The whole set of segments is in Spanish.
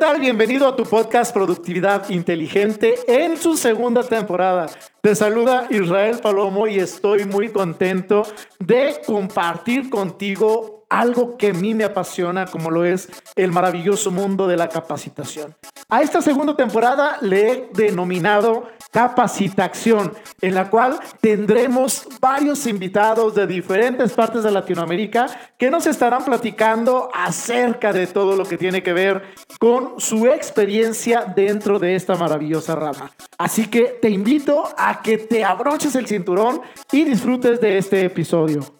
tal? Bienvenido a tu podcast Productividad Inteligente en su segunda temporada. Te saluda Israel Palomo y estoy muy contento de compartir contigo algo que a mí me apasiona, como lo es el maravilloso mundo de la capacitación. A esta segunda temporada le he denominado Capacitación, en la cual tendremos varios invitados de diferentes partes de Latinoamérica que nos estarán platicando acerca de todo lo que tiene que ver con su experiencia dentro de esta maravillosa rama. Así que te invito a que te abroches el cinturón y disfrutes de este episodio.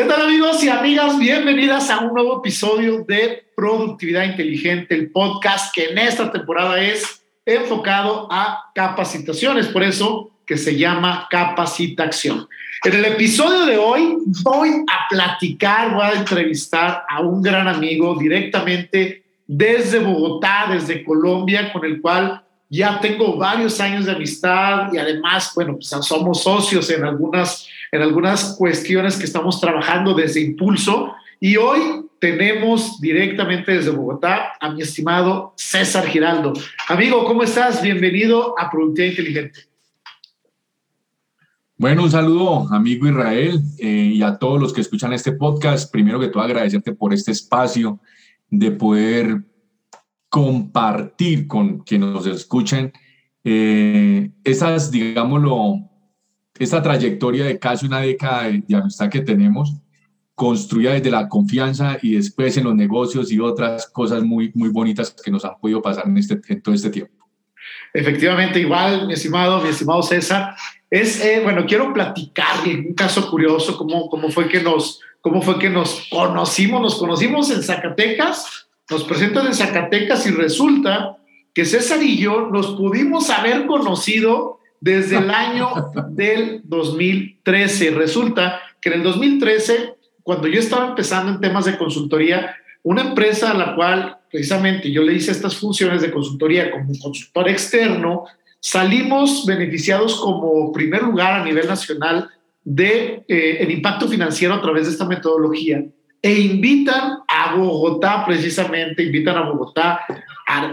¿Qué tal amigos y amigas? Bienvenidas a un nuevo episodio de Productividad Inteligente, el podcast que en esta temporada es enfocado a capacitaciones, por eso que se llama Capacitación. En el episodio de hoy voy a platicar, voy a entrevistar a un gran amigo directamente desde Bogotá, desde Colombia, con el cual ya tengo varios años de amistad y además, bueno, pues somos socios en algunas, en algunas cuestiones que estamos trabajando desde Impulso. Y hoy tenemos directamente desde Bogotá a mi estimado César Giraldo. Amigo, ¿cómo estás? Bienvenido a Productividad Inteligente. Bueno, un saludo, amigo Israel, eh, y a todos los que escuchan este podcast. Primero que todo, agradecerte por este espacio de poder compartir con quienes nos escuchen eh, esas, digámoslo, esta trayectoria de casi una década de, amistad que tenemos, construida desde la confianza y después en los negocios y otras cosas muy, muy bonitas que nos han podido pasar en, este, en todo este tiempo. Efectivamente, igual, mi estimado, mi estimado César, es, eh, bueno, quiero platicarle un caso curioso, cómo, cómo, fue que nos, cómo fue que nos conocimos, nos conocimos en Zacatecas, nos presentan en Zacatecas y resulta que César y yo nos pudimos haber conocido desde el año del 2013. Resulta que en el 2013, cuando yo estaba empezando en temas de consultoría, una empresa a la cual precisamente yo le hice estas funciones de consultoría como consultor externo, salimos beneficiados como primer lugar a nivel nacional de eh, el impacto financiero a través de esta metodología e invitan a Bogotá, precisamente, invitan a Bogotá,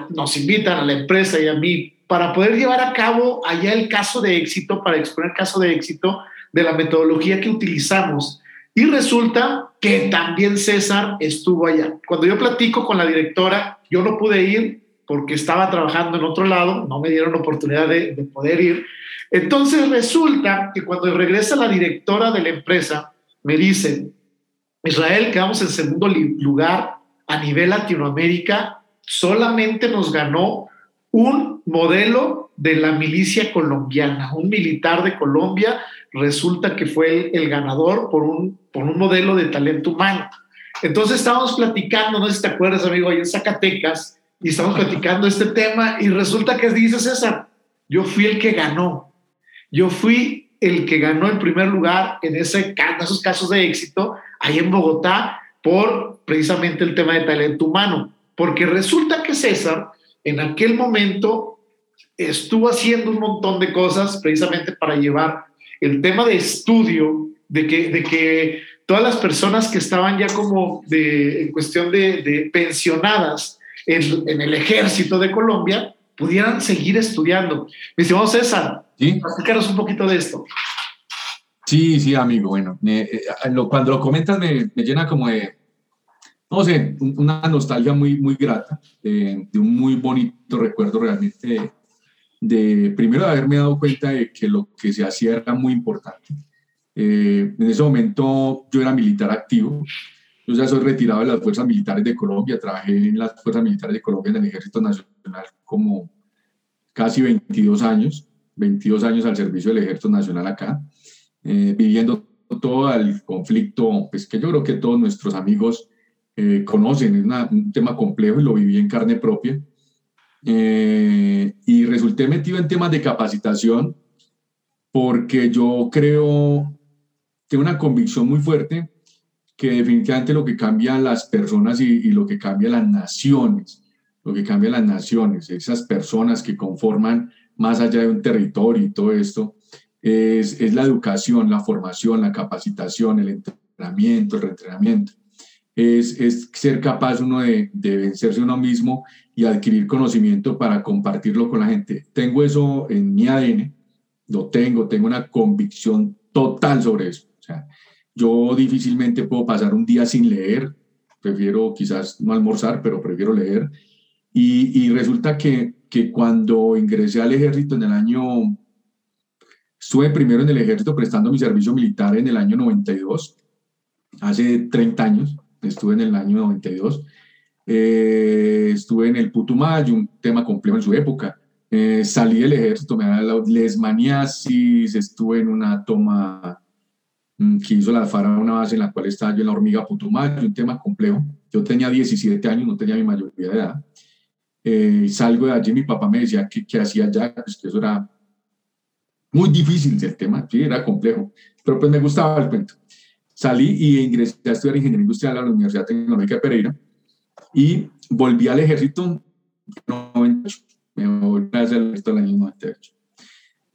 nos invitan a la empresa y a mí para poder llevar a cabo allá el caso de éxito, para exponer el caso de éxito de la metodología que utilizamos. Y resulta que también César estuvo allá. Cuando yo platico con la directora, yo no pude ir porque estaba trabajando en otro lado, no me dieron la oportunidad de, de poder ir. Entonces resulta que cuando regresa la directora de la empresa, me dice, Israel quedamos en segundo lugar a nivel Latinoamérica, solamente nos ganó un modelo de la milicia colombiana, un militar de Colombia, resulta que fue el, ganador por un, por un modelo de talento humano. Entonces estábamos platicando, no sé si te acuerdas, amigo, ahí en Zacatecas, y estamos platicando este tema y resulta que dice César, yo fui el que ganó, yo fui el que ganó el primer lugar en, ese, en esos casos de éxito ahí en Bogotá por precisamente el tema de talento humano. Porque resulta que César en aquel momento estuvo haciendo un montón de cosas precisamente para llevar el tema de estudio, de que, de que todas las personas que estaban ya como de, en cuestión de, de pensionadas en, en, el ejército de Colombia, pudieran seguir estudiando. Mi estimado César, ¿Sí? un poquito de esto. Sí, sí, amigo. Bueno, eh, cuando lo comentas me, me, llena como de, no sé, una nostalgia muy, muy grata, de, un muy bonito recuerdo realmente de, primero de haberme dado cuenta de que lo que se hacía era muy importante. Eh, en ese momento yo era militar activo, yo ya soy retirado de las fuerzas militares de Colombia, trabajé en las fuerzas militares de Colombia en el Ejército Nacional como casi 22 años, 22 años al servicio del Ejército Nacional acá. Eh, viviendo todo el conflicto, pues que yo creo que todos nuestros amigos eh, conocen, es un tema complejo y lo viví en carne propia. Eh, y resulté metido en temas de capacitación porque yo creo, tengo una convicción muy fuerte que definitivamente lo que cambia las personas y, y lo que cambia las naciones, lo que cambia las naciones, esas personas que conforman más allá de un territorio y todo esto, es, es la educación, la formación, la capacitación, el entrenamiento, el reentrenamiento. Es, es, ser capaz uno de, de, vencerse uno mismo y adquirir conocimiento para compartirlo con la gente. Tengo eso en mi ADN, lo tengo, tengo una convicción total sobre eso. O sea, yo difícilmente puedo pasar un día sin leer, prefiero quizás no almorzar, pero prefiero leer. Y, y resulta que, que cuando ingresé al ejército en el año Estuve primero en el ejército prestando mi servicio militar en el año 92, hace 30 años, estuve en el año 92. Eh, estuve en el Putumayo, un tema complejo en su época. Eh, salí del ejército, me da la lesmaniasis, estuve en una toma mm, que hizo la FARA, una base en la cual estaba yo en la hormiga Putumayo, un tema complejo. Yo tenía 17 años, no tenía mi mayoría de edad. Eh, salgo de allí, mi papá me decía que, que hacía allá, pues que eso era muy difícil el tema, sí, era complejo, pero pues me gustaba el cuento. Salí y ingresé a estudiar ingeniería industrial a la Universidad Tecnológica de Pereira y volví al ejército en 98. Me volví a hacer esto el año 98.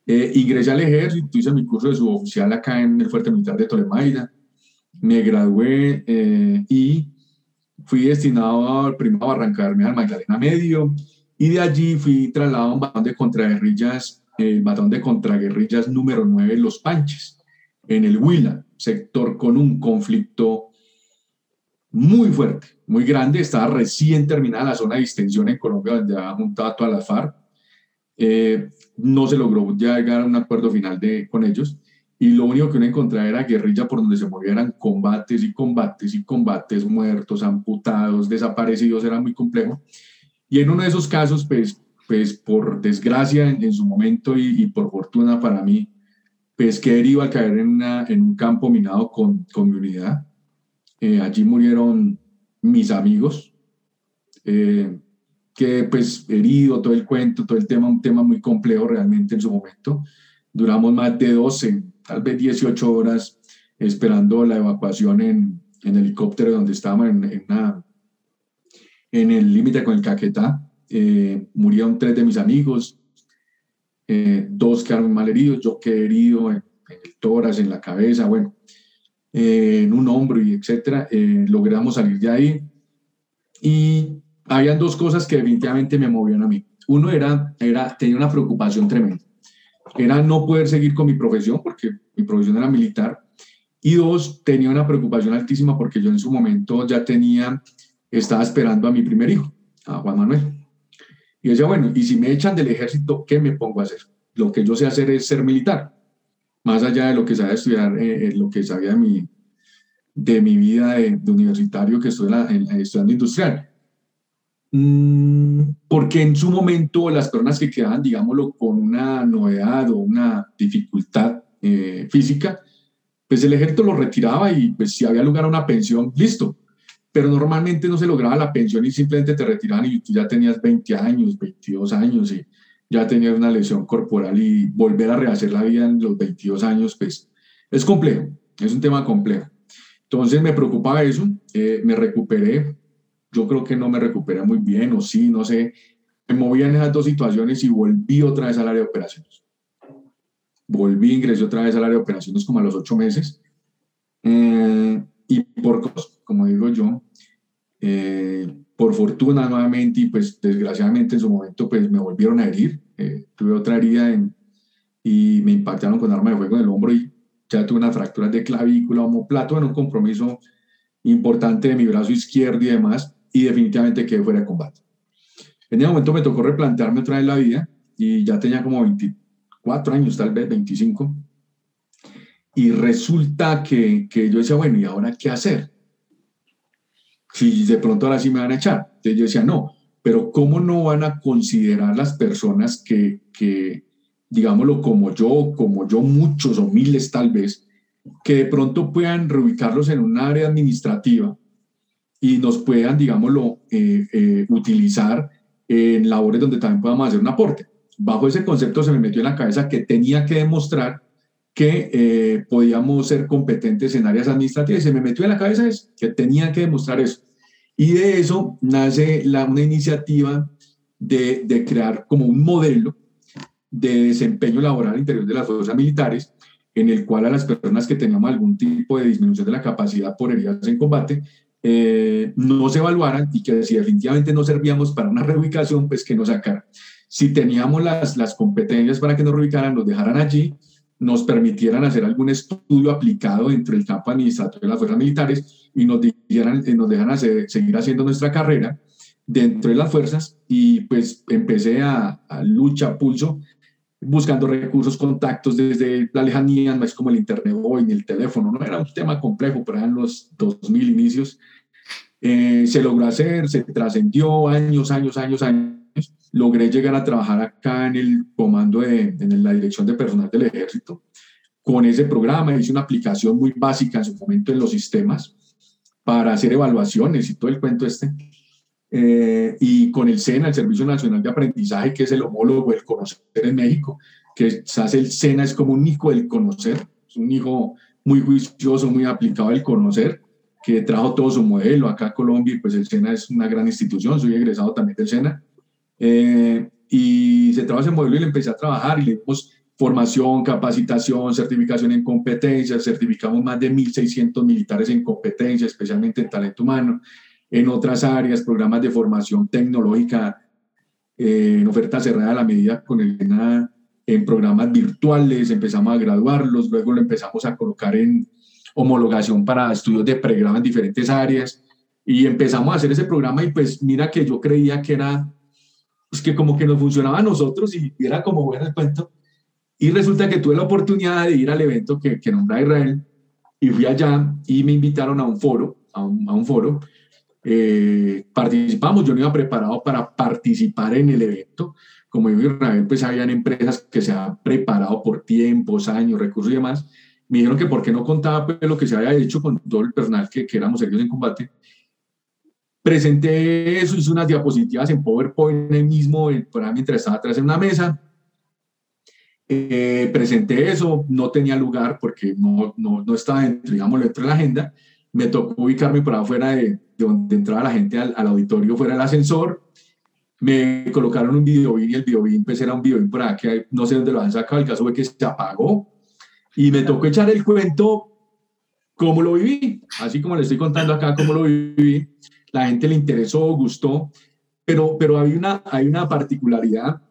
Eh, ingresé al ejército, hice mi curso de suboficial acá en el Fuerte Militar de Tolemaida, me gradué eh, y fui destinado primero a arrancarme al Magdalena Medio y de allí fui trasladado a un batallón de contraguerrillas el batón de contraguerrillas número 9 Los Panches, en el Huila, sector con un conflicto muy fuerte, muy grande. Estaba recién terminada la zona de distensión en Colombia, donde ha juntado todas las FARC. Eh, no se logró llegar a un acuerdo final de, con ellos. Y lo único que uno encontraba era guerrilla por donde se movieran combates y combates y combates, muertos, amputados, desaparecidos, era muy complejo. Y en uno de esos casos, pues pues por desgracia en, su momento y, por fortuna para mí, pues que iba a caer en, una, en un campo minado con, con mi unidad. Eh, allí murieron mis amigos, eh, que pues herido todo el cuento, todo el tema, un tema muy complejo realmente en su momento. Duramos más de 12, tal vez 18 horas esperando la evacuación en, en helicóptero donde estábamos en, en, en el límite con el Caquetá eh, murieron tres de mis amigos, eh, dos quedaron mal heridos, yo quedé herido en, el tórax, en la cabeza, bueno, eh, en un hombro y etcétera. logramos salir de ahí y habían dos cosas que definitivamente me movían a mí. Uno era, era, tenía una preocupación tremenda. Era no poder seguir con mi profesión, porque mi profesión era militar. Y dos, tenía una preocupación altísima porque yo en su momento ya tenía, estaba esperando a mi primer hijo, a Juan Manuel. Y decía, bueno, y si me echan del ejército, ¿qué me pongo a hacer? Lo que yo sé hacer es ser militar, más allá de lo que sabía estudiar, eh, eh, lo que sabía de mi, de mi vida de, universitario que estoy en estudiando industrial. Mm, porque en su momento las personas que quedaban, digámoslo, con una novedad o una dificultad eh, física, pues el ejército lo retiraba y pues si había lugar a una pensión, listo, pero normalmente no se lograba la pensión y simplemente te retiraban y tú ya tenías 20 años, 22 años y ya tenías una lesión corporal y volver a rehacer la vida en los 22 años, pues es complejo, es un tema complejo. Entonces me preocupaba eso, eh, me recuperé, yo creo que no me recuperé muy bien o sí, no sé, me moví en esas dos situaciones y volví otra vez al área de operaciones. Volví, ingresé otra vez al área de operaciones como a los ocho meses. Eh, y por como digo yo, eh, por fortuna nuevamente y pues desgraciadamente en su momento pues me volvieron a herir, eh, tuve otra herida y me impactaron con arma de fuego en el hombro y ya tuve una fractura de clavícula, homoplato, en un compromiso importante de mi brazo izquierdo y demás y definitivamente quedé fuera de combate. En ese momento me tocó replantearme otra vez la vida y ya tenía como 24 años, tal vez 25 y resulta que, que, yo decía, bueno, ¿y ahora qué hacer? Si de pronto ahora sí me van a echar. Entonces yo decía, no, pero ¿cómo no van a considerar las personas que, que digámoslo, como yo, como yo, muchos o miles tal vez, que de pronto puedan reubicarlos en un área administrativa y nos puedan, digámoslo, eh, eh, utilizar en labores donde también podamos hacer un aporte. Bajo ese concepto se me metió en la cabeza que tenía que demostrar que eh, podíamos ser competentes en áreas administrativas. Y se me metió en la cabeza eso, que tenía que demostrar eso. Y de eso nace la, una iniciativa de, de, crear como un modelo de desempeño laboral al interior de las fuerzas militares, en el cual a las personas que teníamos algún tipo de disminución de la capacidad por heridas en combate, eh, no se evaluaran y que si definitivamente no servíamos para una reubicación, pues que nos sacaran. Si teníamos las, las competencias para que nos reubicaran, nos dejaran allí, nos permitieran hacer algún estudio aplicado dentro del campo administrativo de las fuerzas militares y nos, dijeran, nos dejaran seguir haciendo nuestra carrera dentro de las fuerzas y pues empecé a, a lucha, pulso, buscando recursos, contactos desde la lejanía, no es como el internet hoy ni el teléfono, no era un tema complejo, pero eran los 2000 inicios. Eh, se logró hacer, se trascendió años, años, años, años. Logré llegar a trabajar acá en el comando de en la dirección de personal del ejército. Con ese programa hice una aplicación muy básica en su momento en los sistemas para hacer evaluaciones y todo el cuento este. Eh, y con el SENA, el Servicio Nacional de Aprendizaje, que es el homólogo del conocer en México, que hace el SENA, es como un hijo del conocer, es un hijo muy juicioso, muy aplicado al conocer, que trajo todo su modelo acá a Colombia, y pues el SENA es una gran institución, soy egresado también del SENA, eh, y trabaja ese modelo y le empecé a trabajar y le dimos formación, capacitación, certificación en competencias, certificamos más de 1.600 militares en competencias, especialmente en talento humano, en otras áreas, programas de formación tecnológica, eh, en oferta cerrada a la medida con el en programas virtuales, empezamos a graduarlos, luego lo empezamos a colocar en homologación para estudios de pregrado en diferentes áreas y empezamos a hacer ese programa y pues mira que yo creía que era, pues que como que nos funcionaba a nosotros y era como bueno el cuento. Y resulta que tuve la oportunidad de ir al evento que, que nombra Israel y fui allá y me invitaron a un foro, a un, a un foro, eh, participamos, yo no iba preparado para participar en el evento. Como dijo Israel, pues habían empresas que se han preparado por tiempos, años, recursos y demás. Me dijeron que por qué no contaba pues, lo que se había hecho con todo el personal que, que éramos serios en combate. Presenté eso, hice unas diapositivas en PowerPoint el mismo, mientras estaba atrás en una mesa. Eh, presenté eso, no tenía lugar porque no, no, no estaba dentro, digamos, dentro de la agenda. Me tocó ubicarme por afuera de, donde entraba la gente al, auditorio fuera el ascensor, me colocaron un videobin y el videobin pues era un videobin por acá que no sé dónde lo han sacado, el caso fue que se apagó y me tocó echar el cuento cómo lo viví, así como le estoy contando acá cómo lo viví, la gente le interesó, gustó, pero, pero hay, una, hay una particularidad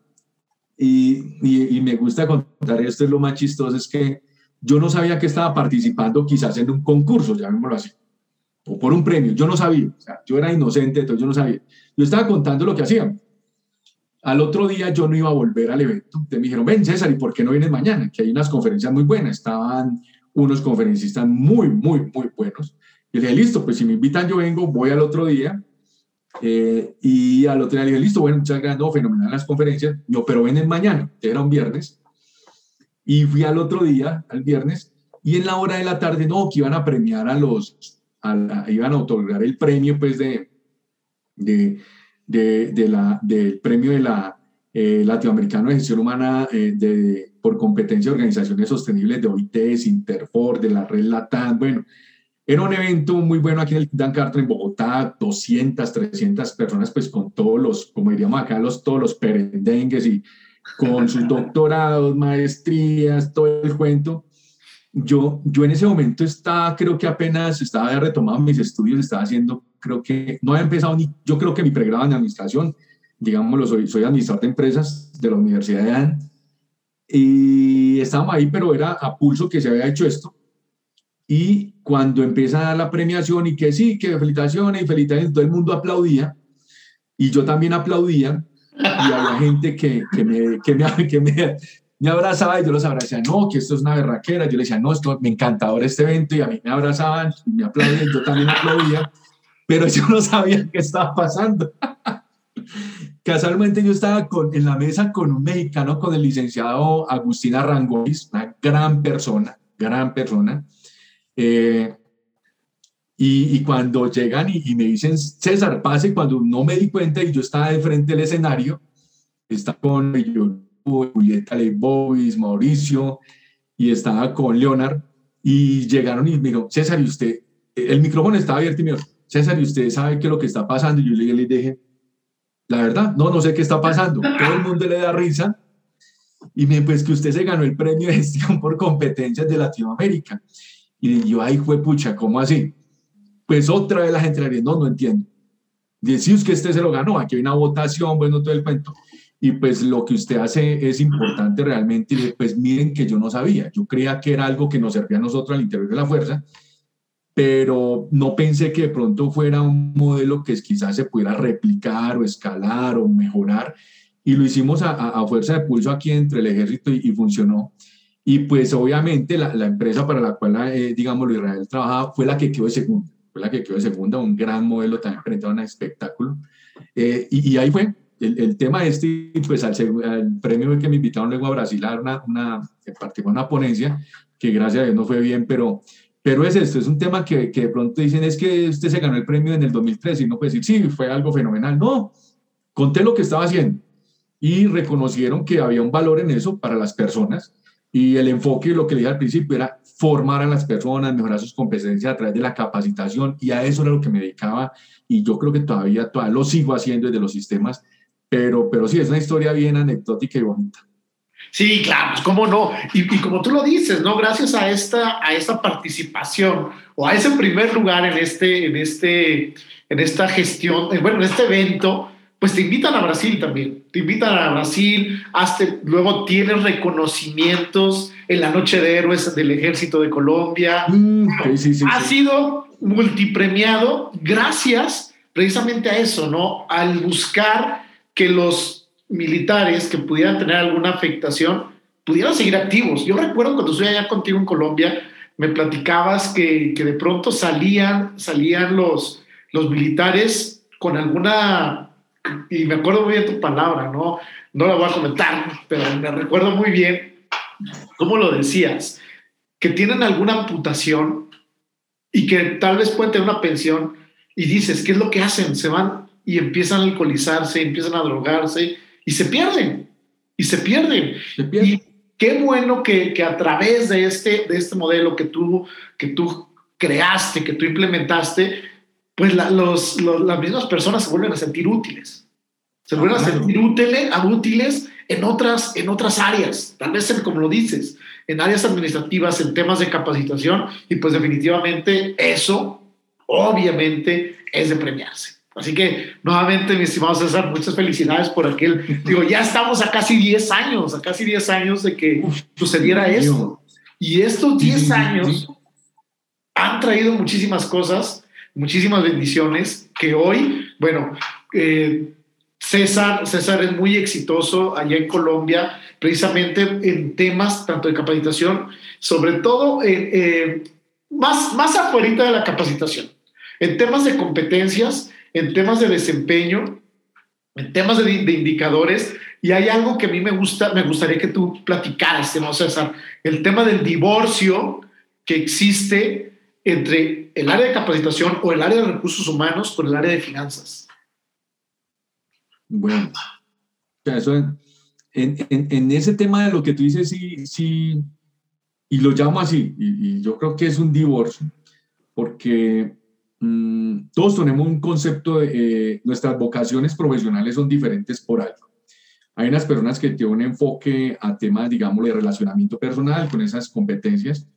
y, y, y me gusta contar esto, es lo más chistoso, es que yo no sabía que estaba participando quizás en un concurso, llamémoslo así o por un premio. Yo no sabía, yo era inocente, entonces yo no sabía. Yo estaba contando lo que hacían. Al otro día yo no iba a volver al evento. Entonces me dijeron, ven César, ¿y por qué no vienes mañana? Que hay unas conferencias muy buenas. Estaban unos conferencistas muy, muy, muy buenos. Y le dije, listo, pues si me invitan yo vengo, voy al otro día. Eh, y al otro día le dije, listo, bueno, muchas gracias, no, fenomenal las conferencias. No, pero ven mañana, era un viernes. Y fui al otro día, al viernes, y en la hora de la tarde, no, que iban a premiar a los iban a otorgar el premio pues de, de, de, la, del premio de la eh, Latinoamericano de Gestión Humana eh, de, por competencia de organizaciones sostenibles de OIT, Interfor, de la red LATAM, bueno, era un evento muy bueno aquí en el Dan Carter en Bogotá, 200, 300 personas, pues con todos los, como diríamos acá, los, todos los perendengues y con sus doctorados, maestrías, todo el cuento yo, yo en ese momento estaba, creo que apenas estaba retomando mis estudios, estaba haciendo, creo que no había empezado ni, yo creo que mi pregrado en administración, digámoslo, soy, soy administrador de empresas de la Universidad de AN, y estábamos ahí, pero era a pulso que se había hecho esto. Y cuando empieza la premiación y que sí, que felicitaciones y felicitaciones, todo el mundo aplaudía, y yo también aplaudía, y había gente que, que, me, que, me, que me, me abrazaba y yo los abrazaba, no, que esto es una berraquera. Yo le decía, no, esto me encanta ahora este evento y a mí me abrazaban y me aplaudían, yo también aplaudía, pero yo no sabía qué estaba pasando. Casualmente yo estaba con, en la mesa con un mexicano, con el licenciado Agustín Arrangois, una gran persona, gran persona. Eh, y, y, cuando llegan y, y, me dicen, César, pase, cuando no me di cuenta y yo estaba de frente del escenario, está con Julieta Leibovis, Mauricio, y estaba con Leonard, y llegaron y me dijo, César, y usted, el micrófono estaba abierto y me dijo, César, ¿y usted sabe qué es lo que está pasando? Y yo le dije, la verdad, no, no sé qué está pasando. Todo el mundo le da risa. Y me pues que usted se ganó el premio de gestión por competencias de Latinoamérica. Y yo, ay, fue pucha, ¿cómo así? Pues otra vez la gente le no, no entiendo. Dice, que usted se lo ganó, aquí hay una votación, bueno, todo el cuento. Y pues lo que usted hace es importante realmente. Y pues miren que yo no sabía. Yo creía que era algo que nos servía a nosotros al interior de la fuerza, pero no pensé que de pronto fuera un modelo que quizás se pudiera replicar o escalar o mejorar. Y lo hicimos a, fuerza de pulso aquí entre el ejército y, funcionó. Y pues obviamente la, la, empresa para la cual, eh, digamos, Israel trabajaba fue la que quedó de segunda. Fue la que quedó de segunda, un gran modelo también frente a un espectáculo. Eh, y, y, ahí fue, el, el, tema este, pues al, al, premio que me invitaron luego a Brasil a una, una, una ponencia, que gracias a Dios no fue bien, pero, pero es esto, es un tema que, que de pronto dicen, es que usted se ganó el premio en el 2003 y no puede decir, sí, fue algo fenomenal. No, conté lo que estaba haciendo y reconocieron que había un valor en eso para las personas y el enfoque, lo que le dije al principio, era formar a las personas, mejorar sus competencias a través de la capacitación y a eso era lo que me dedicaba y yo creo que todavía, todavía lo sigo haciendo desde los sistemas, pero, pero sí, es una historia bien anecdótica y bonita. Sí, claro, pues, cómo no. Y, y, como tú lo dices, ¿no? Gracias a esta, a esta participación o a ese primer lugar en, este, en, este, en esta gestión, eh, bueno, en este evento, pues te invitan a Brasil también. Te invitan a Brasil, hasta, luego tienes reconocimientos en la Noche de Héroes del Ejército de Colombia. Mm, sí, sí, ha sido multipremiado gracias precisamente a eso, ¿no? Al buscar que los militares que pudieran tener alguna afectación pudieran seguir activos. Yo recuerdo cuando estuve allá contigo en Colombia, me platicabas que, que de pronto salían, salían los, los militares con alguna y me acuerdo muy bien tu palabra, ¿no? No la voy a comentar, pero me recuerdo muy bien cómo lo decías, que tienen alguna amputación y que tal vez pueden tener una pensión y dices, ¿qué es lo que hacen? Se van y empiezan a alcoholizarse, empiezan a drogarse y se pierden, y se pierden. Y qué bueno que, que, a través de este, de este modelo que tú, que tú creaste, que tú implementaste, pues los, las mismas personas se vuelven a sentir útiles. Se vuelven a sentir útiles, útiles en, otras, en otras áreas, tal vez como lo dices, en áreas administrativas, en temas de capacitación, y pues definitivamente eso, obviamente, es de premiarse. Así que, nuevamente, mi estimado César, muchas felicidades por aquel. Digo, ya estamos a casi 10 años, a casi 10 años de que sucediera esto. Y estos 10 años han traído muchísimas cosas muchísimas bendiciones que hoy, bueno, eh, César, César es muy exitoso allá en Colombia, precisamente en temas tanto de capacitación, sobre todo eh, más, más afuera de la capacitación, en temas de competencias, en temas de desempeño, en temas de, de indicadores, y hay algo que a mí me gusta, me gustaría que tú platicaras, ¿no, César? El tema del divorcio que existe entre el área de capacitación o el área de recursos humanos con el área de finanzas? Bueno, eso en, en, en, ese tema de lo que tú dices, sí, sí, y lo llamo así, y, yo creo que es un divorcio, porque mm, todos tenemos un concepto de eh, nuestras vocaciones profesionales son diferentes por algo. Hay unas personas que tienen un enfoque a temas, digamos, de relacionamiento personal con esas competencias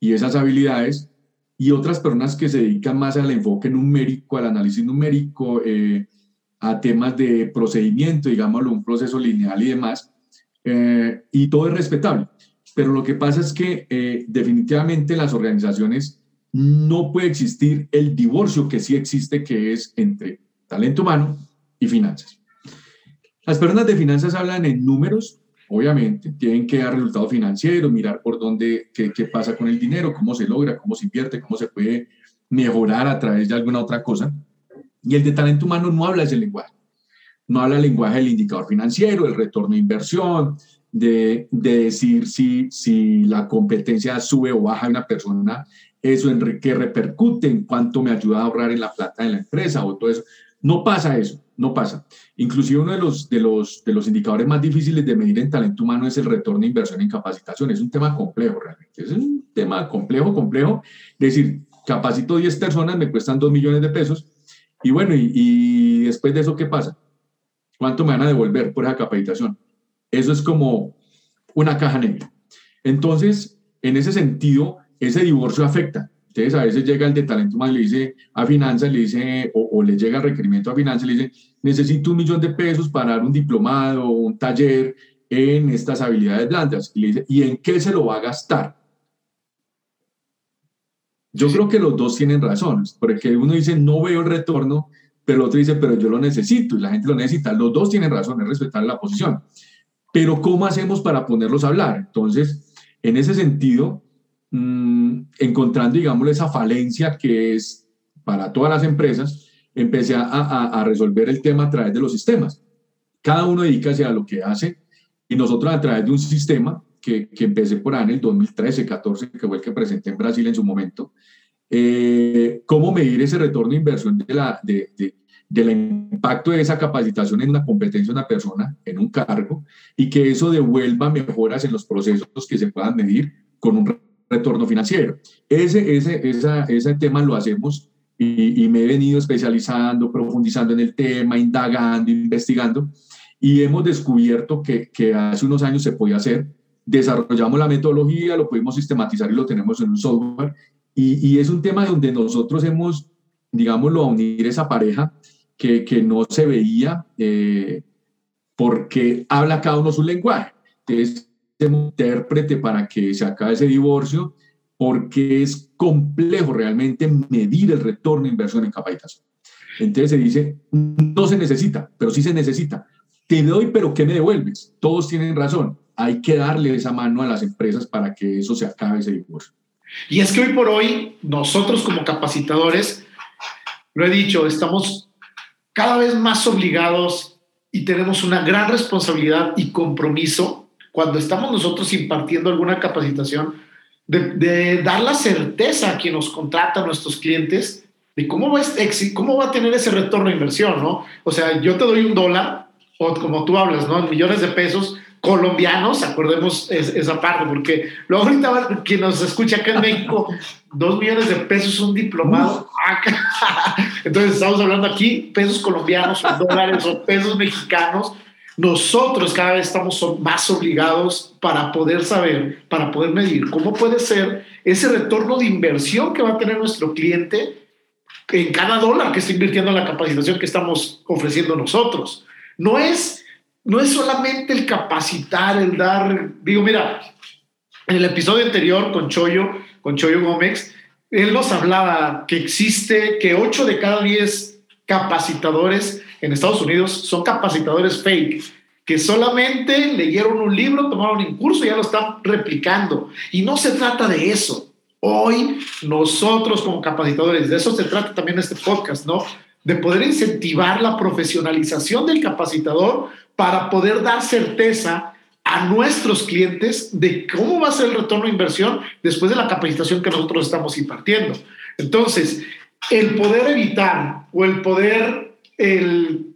y esas habilidades, y otras personas que se dedican más al enfoque numérico, al análisis numérico, eh, a temas de procedimiento, digámoslo, un proceso lineal y demás, eh, y todo es respetable. Pero lo que pasa es que eh, definitivamente en las organizaciones no puede existir el divorcio que sí existe, que es entre talento humano y finanzas. Las personas de finanzas hablan en números, obviamente, tienen que dar resultados financieros, mirar por dónde, qué, qué, pasa con el dinero, cómo se logra, cómo se invierte, cómo se puede mejorar a través de alguna otra cosa. Y el de talento humano no habla ese lenguaje. No habla el lenguaje del indicador financiero, el retorno de inversión, de, de decir si, si la competencia sube o baja de una persona, eso en que repercute en cuánto me ayuda a ahorrar en la plata de la empresa o todo eso. No pasa eso, no pasa. Inclusive uno de los, de, los, de los indicadores más difíciles de medir en talento humano es el retorno de inversión en capacitación. Es un tema complejo realmente. Es un tema complejo, complejo. Es decir, capacito 10 personas, me cuestan 2 millones de pesos. Y bueno, y, y después de eso, ¿qué pasa? ¿Cuánto me van a devolver por esa capacitación? Eso es como, una caja negra. Entonces, en ese sentido, ese divorcio afecta. Entonces, a veces llega el de talento más, le dice a finanzas, le dice, o, le llega el requerimiento a finanzas, le dice, necesito un millón de pesos para dar un diplomado, un taller en estas habilidades blandas. Y le dice, ¿y en qué se lo va a gastar? Yo creo que los dos tienen razón, porque uno dice, no veo el retorno, pero el otro dice, pero yo lo necesito y la gente lo necesita. Los dos tienen razón, es respetar la posición. Pero ¿cómo hacemos para ponerlos a hablar? Entonces, en ese sentido, mmm, encontrando, digamos, esa falencia que es para todas las empresas, empecé a, a, a, resolver el tema a través de los sistemas. Cada uno dedica a lo que hace y nosotros a través de un sistema que, que empecé por ahí en el 2013, 14, que fue el que presenté en Brasil en su momento, eh, cómo medir ese retorno de inversión de la, de, de, del impacto de esa capacitación en una competencia de una persona, en un cargo, y que eso devuelva mejoras en los procesos que se puedan medir con un retorno financiero. Ese, ese, esa, ese tema lo hacemos y, y, me he venido especializando, profundizando en el tema, indagando, investigando, y hemos descubierto que, que hace unos años se podía hacer. Desarrollamos la metodología, lo pudimos sistematizar y lo tenemos en un software, y, y es un tema donde nosotros hemos, digámoslo, a unir esa pareja que, que no se veía eh, porque habla cada uno su lenguaje. Entonces, intérprete para que se acabe ese divorcio porque es complejo realmente medir el retorno de inversión en capacitación. Entonces se dice, no se necesita, pero sí se necesita. Te doy, pero ¿qué me devuelves? Todos tienen razón. Hay que darle esa mano a las empresas para que eso se acabe ese divorcio. Y es que hoy por hoy, nosotros como capacitadores, lo he dicho, estamos cada vez más obligados y tenemos una gran responsabilidad y compromiso cuando estamos nosotros impartiendo alguna capacitación de, de dar la certeza a quien nos contrata, a nuestros clientes, de cómo va, cómo va a tener ese retorno de inversión, ¿no? O sea, yo te doy un dólar, o como tú hablas, ¿no? En millones de pesos, colombianos, acordemos esa parte, porque luego ahorita quien nos escucha acá en México, dos millones de pesos un diplomado. Entonces estamos hablando aquí pesos colombianos dólares o pesos mexicanos. Nosotros cada vez estamos más obligados para poder saber, para poder medir cómo puede ser ese retorno de inversión que va a tener nuestro cliente en cada dólar que está invirtiendo en la capacitación que estamos ofreciendo nosotros. No es no es solamente el capacitar, el dar, digo, mira, en el episodio anterior con Choyo, con Choyo Gómez, él nos hablaba que existe, que 8 de cada 10 capacitadores en Estados Unidos son capacitadores fake, que solamente leyeron un libro, tomaron un curso y ya lo están replicando. Y no se trata de eso. Hoy nosotros como capacitadores, de eso se trata también este podcast, ¿no? De poder incentivar la profesionalización del capacitador para poder dar certeza a nuestros clientes de cómo va a ser el retorno de inversión después de la capacitación que nosotros estamos impartiendo. Entonces, el poder evitar o el poder, el,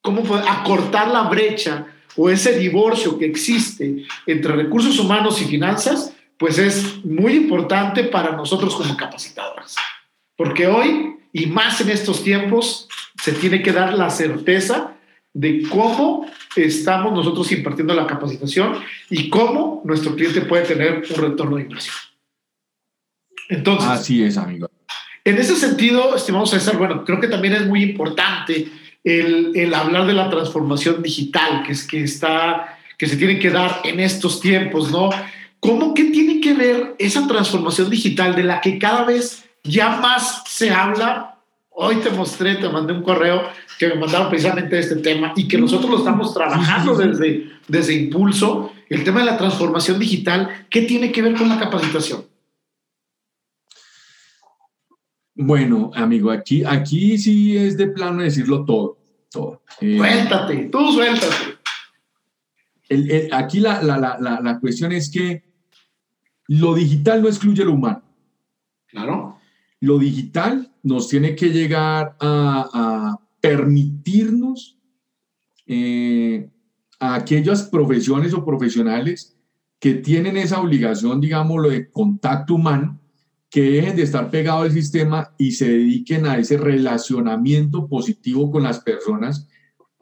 ¿cómo acortar la brecha o ese divorcio que existe entre recursos humanos y finanzas, pues es muy importante para nosotros como capacitadores. Porque hoy, y más en estos tiempos, se tiene que dar la certeza de cómo estamos nosotros impartiendo la capacitación y cómo nuestro cliente puede tener un retorno de inversión. Entonces, así es, amigo. En ese sentido, estimado César, bueno, creo que también es muy importante el, el hablar de la transformación digital que es que está que se tiene que dar en estos tiempos, ¿no? ¿Cómo que tiene que ver esa transformación digital de la que cada vez ya más se habla Hoy te mostré, te mandé un correo que me mandaron precisamente de este tema y que nosotros lo estamos trabajando desde, desde Impulso, el tema de la transformación digital, ¿qué tiene que ver con la capacitación? Bueno, amigo, aquí, aquí sí es de plano decirlo todo. todo. Eh, suéltate, tú suéltate. El, el, aquí la, la, la, la cuestión es que lo digital no excluye lo humano. Claro. Lo digital nos tiene que llegar a, permitirnos eh, a aquellas profesiones o profesionales que tienen esa obligación, digámoslo, de contacto humano, que dejen de estar pegados al sistema y se dediquen a ese relacionamiento positivo con las personas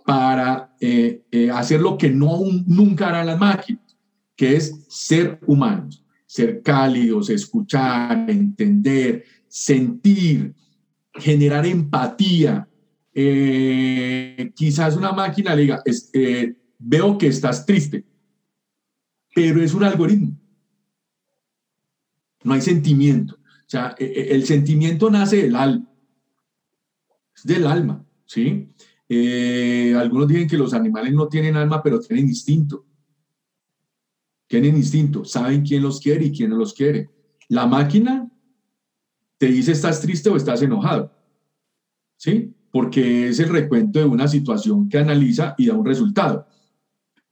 para eh, eh, hacer lo que no, nunca harán las máquinas. que es ser humanos, ser cálidos, escuchar, entender, sentir, generar empatía. Eh, quizás una máquina le diga, eh, veo que estás triste, pero es un algoritmo. No hay sentimiento. O sea, e, e, el sentimiento nace del alma. Es del alma, ¿sí? Eh, algunos dicen que los animales no tienen alma, pero tienen instinto. Tienen instinto, saben quién los quiere y quién no los quiere. La máquina te dice estás triste o estás enojado. ¿Sí? Porque es el recuento de una situación que analiza y da un resultado.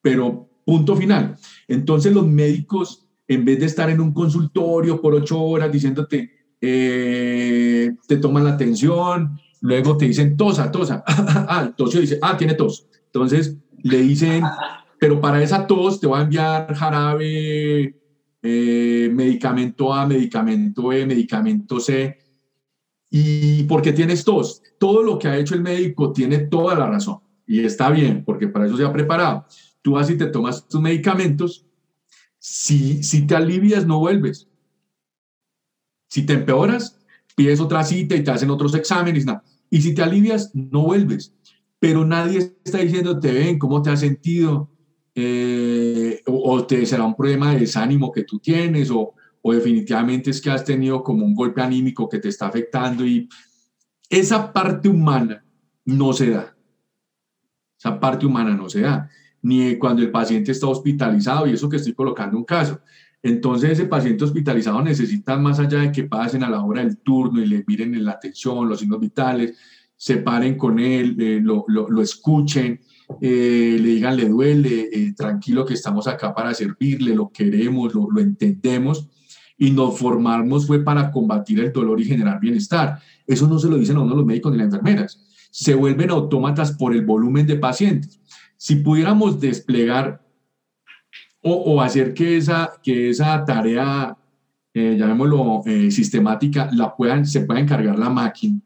Pero punto final. Entonces los médicos, en vez de estar en un consultorio por ocho horas diciéndote, eh, te toman la atención, luego te dicen tosa, tosa, ah, el tosio dice, ah, tiene tos. Entonces le dicen, pero para esa tos te va a enviar jarabe, eh, medicamento A, medicamento B, medicamento C. Y porque tienes tos, todo lo que ha hecho el médico tiene toda la razón. Y está bien, porque para eso se ha preparado. Tú vas y te tomas tus medicamentos. Si, si te alivias, no vuelves. Si te empeoras, pides otra cita y te hacen otros exámenes. Y si te alivias, no vuelves. Pero nadie está diciendo, te ven, cómo te has sentido, eh, o, te será un problema de desánimo que tú tienes, o, o definitivamente es que has tenido como un golpe anímico que te está afectando y esa parte humana no se da. Esa parte humana no se da. Ni cuando el paciente está hospitalizado, y eso que estoy colocando un caso. Entonces ese paciente hospitalizado necesita más allá de que pasen a la hora del turno y le miren en la atención, los signos vitales, se paren con él, eh, lo, lo, lo, escuchen, eh, le digan le duele, eh, tranquilo que estamos acá para servirle, lo queremos, lo, entendemos y nos formamos fue para combatir el dolor y generar bienestar. Eso no se lo dicen a uno los médicos ni las enfermeras. Se vuelven autómatas por el volumen de pacientes. Si pudiéramos desplegar o, hacer que esa, que esa tarea, eh, llamémoslo sistemática, la puedan, se pueda encargar la máquina,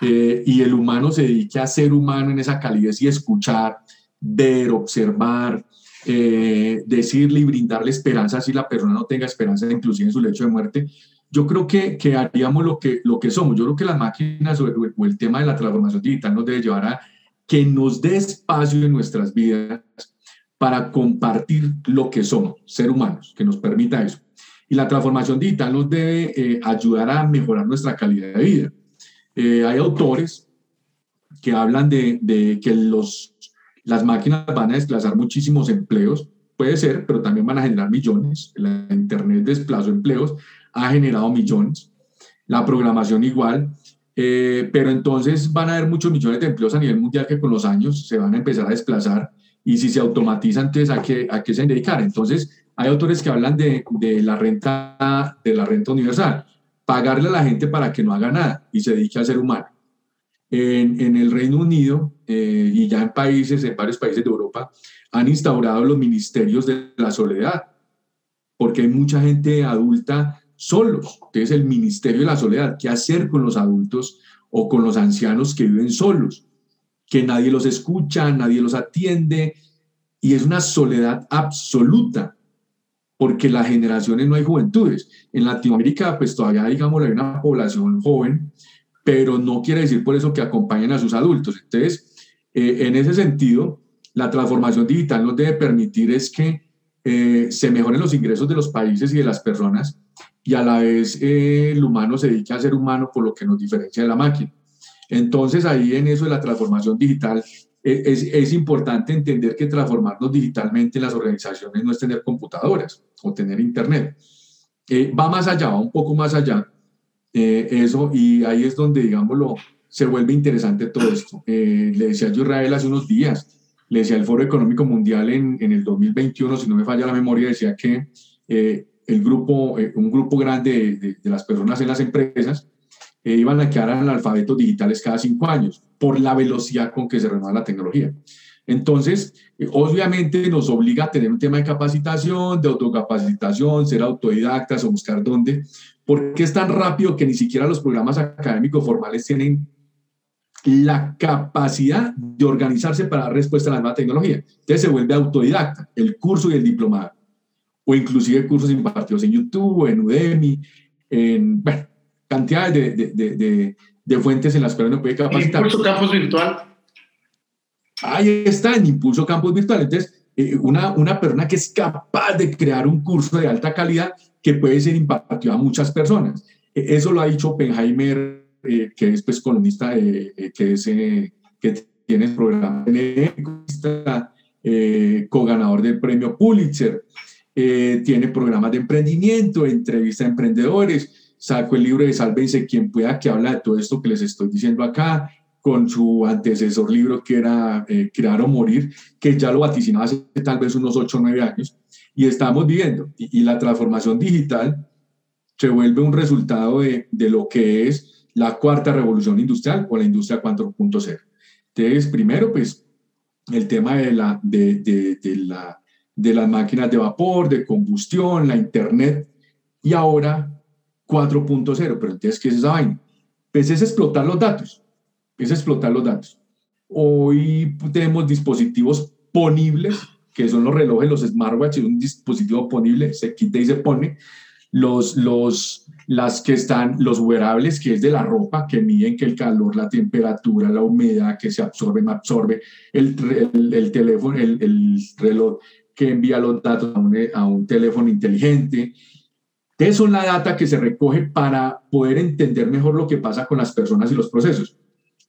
eh, y el humano se dedique a ser humano en esa calidez y escuchar, ver, observar, eh, decirle y brindarle esperanza si la persona no tenga esperanza inclusive en su lecho de muerte, yo creo que, que haríamos lo que, lo que somos. Yo creo que las máquinas o, el tema de la transformación digital nos debe llevar a que nos dé espacio en nuestras vidas para compartir lo que somos, ser humanos, que nos permita eso. Y la transformación digital nos debe eh, ayudar a mejorar nuestra calidad de vida. Eh, hay autores que hablan de, de, que los, las máquinas van a desplazar muchísimos empleos, puede ser, pero también van a generar millones. La Internet desplazó empleos, ha generado millones. La programación igual, eh, pero entonces van a haber muchos millones de empleos a nivel mundial que con los años se van a empezar a desplazar y si se automatiza antes a qué, a qué se dedicar. Entonces hay autores que hablan de, de, la renta de la renta universal pagarle a la gente para que no haga nada y se dedique a ser humano. En, el Reino Unido eh, y ya en países, en varios países de Europa, han instaurado los ministerios de la soledad, porque hay mucha gente adulta solos. Entonces, el ministerio de la soledad, ¿qué hacer con los adultos o con los ancianos que viven solos? Que nadie los escucha, nadie los atiende, y es una soledad absoluta porque las generaciones no hay juventudes. En Latinoamérica, pues todavía, digamos, hay una población joven, pero no quiere decir por eso que acompañen a sus adultos. Entonces, eh, en ese sentido, la transformación digital nos debe permitir es que eh, se mejoren los ingresos de los países y de las personas y a la vez eh, el humano se dedique a ser humano por lo que nos diferencia de la máquina. Entonces, ahí en eso de la transformación digital es, es, importante entender que transformarnos digitalmente en las organizaciones no es tener computadoras o tener internet. Eh, va más allá, va un poco más allá. Eh, eso, y ahí es donde, digámoslo, se vuelve interesante todo esto. Eh, le decía yo a Israel hace unos días, le decía el Foro Económico Mundial en, en el 2021, si no me falla la memoria, decía que el grupo, un grupo grande de, de, de las personas en las empresas eh, iban a quedar analfabetos digitales cada cinco años por la velocidad con que se renueva la tecnología. Entonces, eh, obviamente nos obliga a tener un tema de capacitación, de autocapacitación, ser autodidactas o buscar dónde, porque es tan rápido que ni siquiera los programas académicos formales tienen la capacidad de organizarse para dar respuesta a la nueva tecnología. Entonces se vuelve autodidacta, el curso y el diplomado. o inclusive cursos impartidos en YouTube, en Udemy, en bueno, cantidades de, de, de, de, fuentes en las cuales uno puede capacitar. Impulso Campus Virtual. Ahí está, en Impulso Campus Virtual. Entonces, eh, una, una persona que es capaz de crear un curso de alta calidad que puede ser impartido a muchas personas. E, eso lo ha dicho Oppenheimer, eh, que es pues, columnista, que, es, que tiene el programa eh, co-ganador del premio Pulitzer, eh, tiene programas de emprendimiento, entrevista a emprendedores, sacó el libro de Sálvense quien pueda, que habla de todo esto que les estoy diciendo acá, con su antecesor libro que era eh, Crear o Morir, que ya lo vaticinaba hace tal vez unos 8 o 9 años, y estamos viviendo. Y, la transformación digital se vuelve un resultado de, de, lo que es la cuarta revolución industrial o la industria 4.0. Entonces, primero, pues el tema de, la, de, de, la, de las máquinas de vapor, de combustión, la Internet, y ahora 4.0. Pero entonces, ¿qué es esa vaina? Pues es explotar los datos, es explotar los datos. Hoy tenemos dispositivos ponibles, que son los relojes, los smartwatches, un dispositivo ponible, se quita y se pone, los, los, las que están, los wearables, que es de la ropa, que miden que el calor, la temperatura, la humedad, que se absorbe, absorbe, el, el, teléfono, el, el, reloj que envía los datos a un, a un teléfono inteligente. Eso es la data que se recoge para poder entender mejor lo que pasa con las personas y los procesos.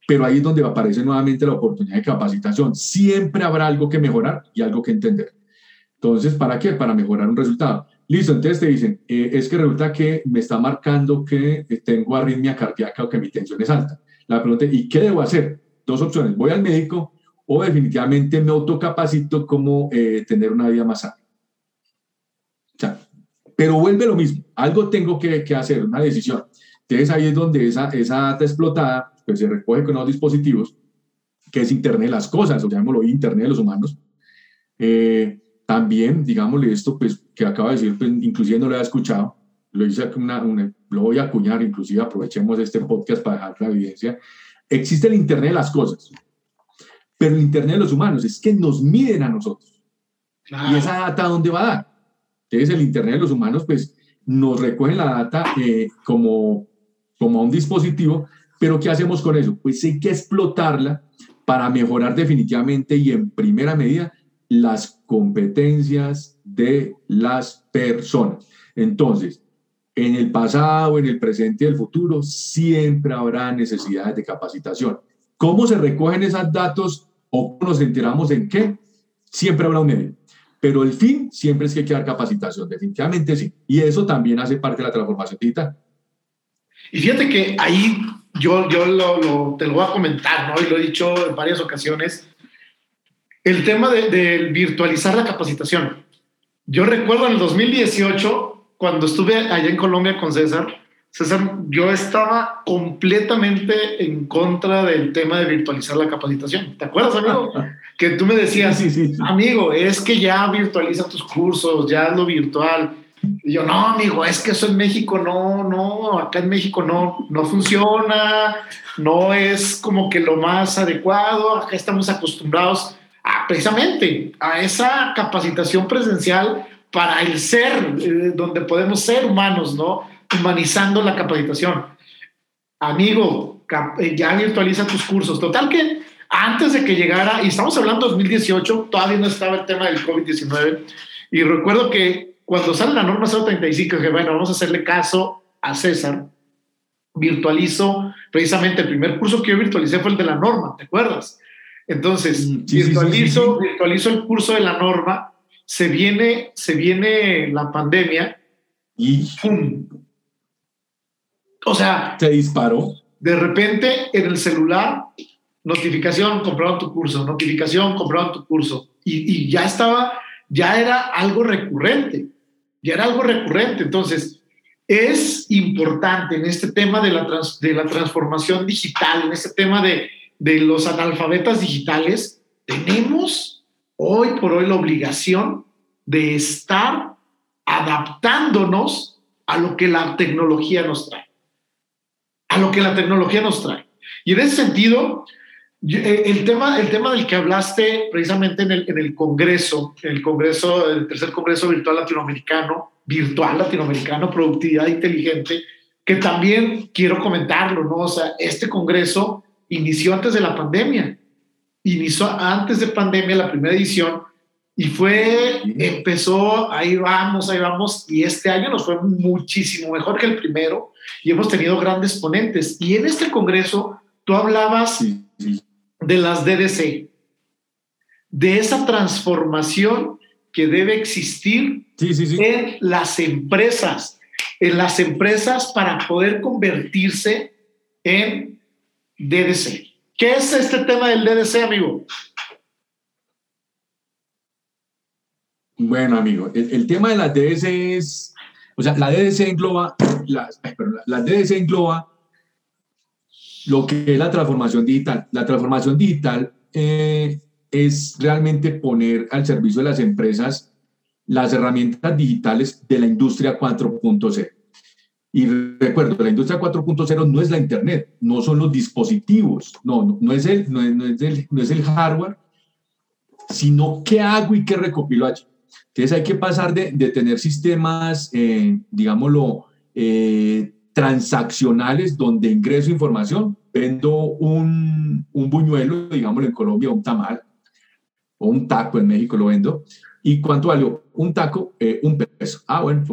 Pero ahí es donde aparece nuevamente la oportunidad de capacitación. Siempre habrá algo que mejorar y algo que entender. Entonces, ¿para qué? Para mejorar un resultado. Listo, entonces te dicen, eh, es que resulta que me está marcando que tengo arritmia cardíaca o que mi tensión es alta. La pregunta ¿y qué debo hacer? Dos opciones, voy al médico o definitivamente me autocapacito como eh, tener una vida más sana. O sea, pero vuelve lo mismo, algo tengo que, que, hacer, una decisión. Entonces ahí es donde esa, esa data explotada pues, se recoge con los dispositivos, que es Internet de las cosas, o llamémoslo Internet de los humanos. Eh, también, digámosle esto, pues que acaba de decir, pues inclusive no lo había escuchado, lo hice una, lo voy a acuñar, inclusive aprovechemos este podcast para dejar la evidencia. Existe el Internet de las cosas, pero el Internet de los humanos es que nos miden a nosotros. ¿Y esa data dónde va a dar? Entonces el Internet de los humanos, pues nos recogen la data eh, como, como a un dispositivo, pero ¿qué hacemos con eso? Pues hay que explotarla para mejorar definitivamente y en primera medida las competencias de las personas. Entonces, en el pasado, en el presente y el futuro, siempre habrá necesidades de capacitación. ¿Cómo se recogen esos datos o nos enteramos en qué? Siempre habrá un medio. Pero el fin siempre es que hay que dar capacitación, definitivamente sí. Y eso también hace parte de la transformación digital. Y fíjate que ahí yo, yo lo, te lo voy a comentar, ¿no? Y lo he dicho en varias ocasiones el tema de, virtualizar la capacitación. Yo recuerdo en el 2018, cuando estuve allá en Colombia con César, César, yo estaba completamente en contra del tema de virtualizar la capacitación. ¿Te acuerdas, amigo? que tú me decías, sí, sí, amigo, es que ya virtualiza tus cursos, ya lo virtual. Yo, no, amigo, es que eso en México no, no, acá en México no, no funciona, no es como que lo más adecuado, acá estamos acostumbrados precisamente a esa capacitación presencial para el ser, eh, donde podemos ser humanos, ¿no? Humanizando la capacitación. Amigo, eh, ya virtualiza tus cursos. Total que antes de que llegara, y estamos hablando de 2018, todavía no estaba el tema del COVID-19, y recuerdo que cuando sale la norma 035, dije, bueno, vamos a hacerle caso a César, virtualizo, precisamente el primer curso que yo virtualicé fue el de la norma, ¿te acuerdas? Entonces, mm, virtualizo, virtualizo el curso de la norma, se viene, se viene la pandemia y ¡pum! O sea, se disparó. De repente en el celular, notificación, compraron tu curso, notificación, compraron tu curso. Y, y ya estaba, ya era algo recurrente, ya era algo recurrente. Entonces, es importante en este tema de la, de la transformación digital, en este tema de, de los analfabetas digitales, tenemos hoy por hoy la obligación de estar adaptándonos a lo que la tecnología nos trae. A lo que la tecnología nos trae. Y en ese sentido, Eh, el tema, el tema del que hablaste precisamente en el, en el Congreso, el Congreso, el tercer Congreso Virtual Latinoamericano, Virtual Latinoamericano, Productividad Inteligente, que también quiero comentarlo, ¿no? O sea, este Congreso inició antes de la pandemia, inició antes de pandemia la primera edición y fue, empezó, ahí vamos, ahí vamos, y este año nos fue muchísimo mejor que el primero y hemos tenido grandes ponentes. Y en este Congreso tú hablabas de las DDC, de esa transformación que debe existir en las empresas, en las empresas para poder convertirse en DDC. ¿Qué es este tema del DDC, amigo? Bueno, amigo, el, tema de las DDC es, o sea, la DDC engloba, la, la DDC engloba lo que es la transformación digital. La transformación digital eh, es realmente poner al servicio de las empresas las herramientas digitales de la industria 4.0. Y recuerdo, la industria 4.0 no es la Internet, no son los dispositivos, no, no, es, el, no, es, el, no es el hardware, sino qué hago y qué recopilo allí. Entonces hay que pasar de, de tener sistemas, eh, digámoslo, eh, transaccionales donde ingreso información, vendo un, un buñuelo, digámoslo en Colombia, un tamal, o un taco en México lo vendo. ¿Y cuánto valió? Un taco, eh, un peso. Ah, bueno,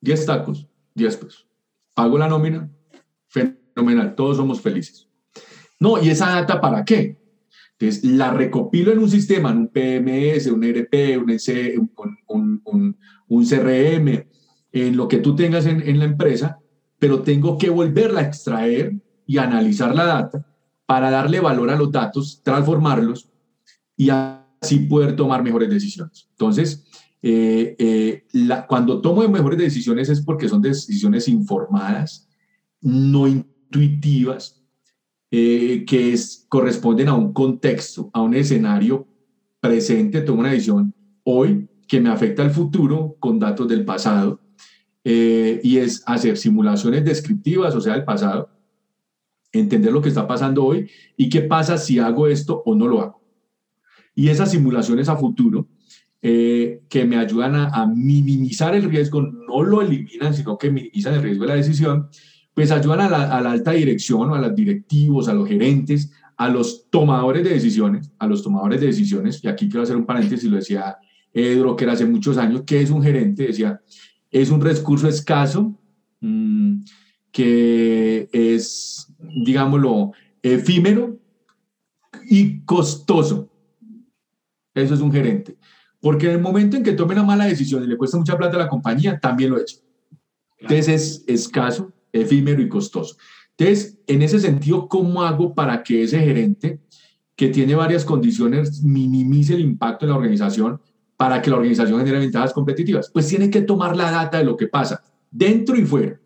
10 tacos, 10 pesos. Pago la nómina, fenomenal, todos somos felices. No, ¿y esa data para qué? Entonces, la recopilo en un sistema, en un PMS, un e RP, un, un, un, CRM, en lo que tú tengas en, en, la empresa, pero tengo que volverla a extraer y analizar la data para darle valor a los datos, transformarlos y así poder tomar mejores decisiones. Entonces, eh, eh, cuando tomo mejores decisiones es porque son decisiones informadas, no intuitivas, eh, que es, corresponden a un contexto, a un escenario presente, tomo una decisión hoy que me afecta al futuro con datos del pasado, y es hacer simulaciones descriptivas, o sea, del pasado, entender lo que está pasando hoy y qué pasa si hago esto o no lo hago. Y esas simulaciones a futuro eh, que me ayudan a, a, minimizar el riesgo, no lo eliminan, sino que minimizan el riesgo de la decisión, pues ayudan a la, alta dirección, a los directivos, a los gerentes, a los tomadores de decisiones, a los tomadores de decisiones, y aquí quiero hacer un paréntesis, lo decía Edro, que era hace muchos años, que es un gerente? Decía, es un recurso escaso, mm, que es, digámoslo, efímero y costoso. Eso es un gerente. Porque en el momento en que tome una mala decisión y le cuesta mucha plata a la compañía, también lo he hecho. Entonces es escaso, efímero y costoso. Entonces, en ese sentido, ¿cómo hago para que ese gerente que tiene varias condiciones minimice el impacto en la organización para que la organización genere ventajas competitivas? Pues tiene que tomar la data de lo que pasa dentro y fuera.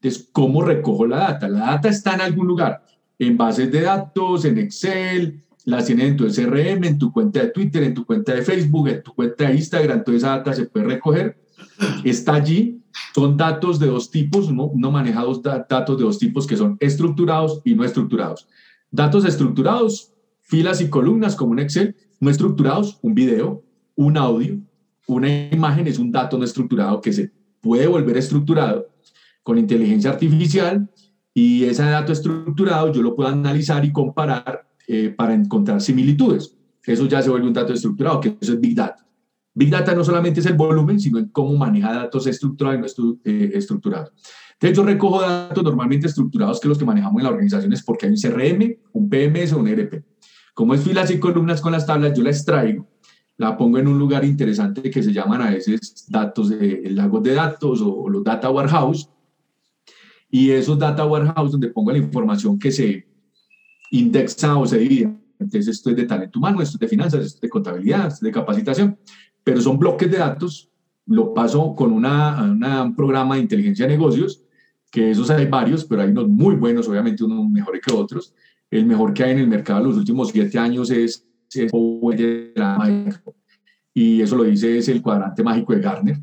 Entonces, ¿cómo recojo la data? La data está en algún lugar, en bases de datos, en Excel, la tiene en tu CRM, en tu cuenta de Twitter, en tu cuenta de Facebook, en tu cuenta de Instagram, toda esa data se puede recoger, está allí son datos de dos tipos, uno, maneja dos datos de dos tipos que son estructurados y no estructurados. Datos estructurados, filas y columnas como un Excel, no estructurados, un video, un audio, una imagen es un dato no estructurado que se puede volver estructurado con inteligencia artificial y ese dato estructurado yo lo puedo analizar y comparar eh, para encontrar similitudes. Eso ya se vuelve un dato estructurado, que eso es Big Data. Big Data no solamente es el volumen, sino en cómo maneja datos estructurados y no eh, estructurados. Entonces yo recojo datos normalmente estructurados que los que manejamos en la organización es porque hay un CRM, un PMS o un ERP. Como es filas y columnas con las tablas, yo la extraigo, la pongo en un lugar interesante que se llaman a veces datos de lagos de datos o, los data warehouse. Y esos data warehouse donde pongo la información que se indexa o se divide. Entonces esto es de talento humano, esto es de finanzas, esto es de contabilidad, esto es de capacitación pero son bloques de datos, lo paso con una, un programa de inteligencia de negocios, que esos hay varios, pero hay unos muy buenos, obviamente unos mejores que otros. El mejor que hay en el mercado en los últimos siete años es, es y eso lo dice es el cuadrante mágico de Gartner,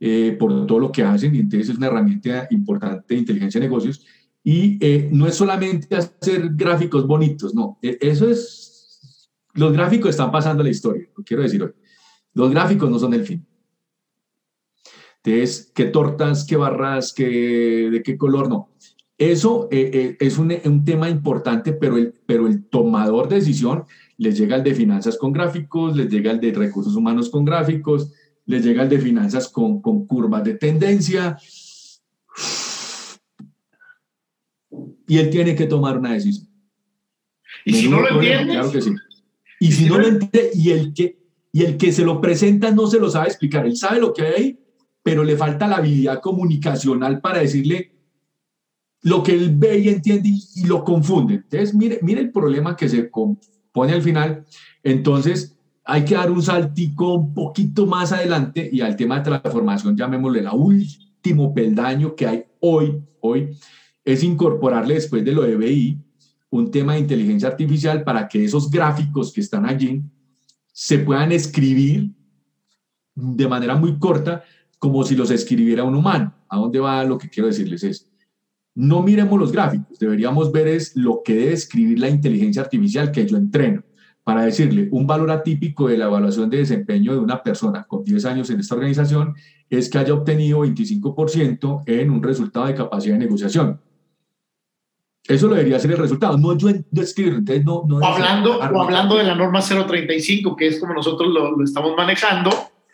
eh, por todo lo que hacen, y entonces es una herramienta importante de inteligencia de negocios. Y eh, no es solamente hacer gráficos bonitos, no, e, eso es, los gráficos están pasando la historia, lo quiero decir hoy. Los gráficos no son el fin. Entonces, qué tortas, qué barras, qué, de qué color, no. Eso eh, eh, es un, un, tema importante, pero el, pero el tomador de decisión les llega el de finanzas con gráficos, les llega el de recursos humanos con gráficos, les llega el de finanzas con, con curvas de tendencia. Y él tiene que tomar una decisión. Y si no lo entiende. Claro que sí. Y si no lo entiende, y el, que, y el que se lo presenta no se lo sabe explicar. Él sabe lo que hay ahí, pero le falta la habilidad comunicacional para decirle lo que él ve y entiende y, lo confunde. Entonces, mire, mire el problema que se pone al final. Entonces, hay que dar un saltico un poquito más adelante y al tema de transformación, llamémosle la último peldaño que hay hoy, hoy, es incorporarle después de lo de BI un tema de inteligencia artificial para que esos gráficos que están allí se puedan escribir de manera muy corta como si los escribiera un humano. ¿A dónde va lo que quiero decirles? Es, no miremos los gráficos, deberíamos ver es lo que debe escribir la inteligencia artificial que yo entreno para decirle un valor atípico de la evaluación de desempeño de una persona con 10 años en esta organización es que haya obtenido 25% en un resultado de capacidad de negociación. Eso lo debería ser el resultado, no yo escribir. Entonces no, o, hablando, o hablando de la norma 035, que es como nosotros lo, estamos manejando,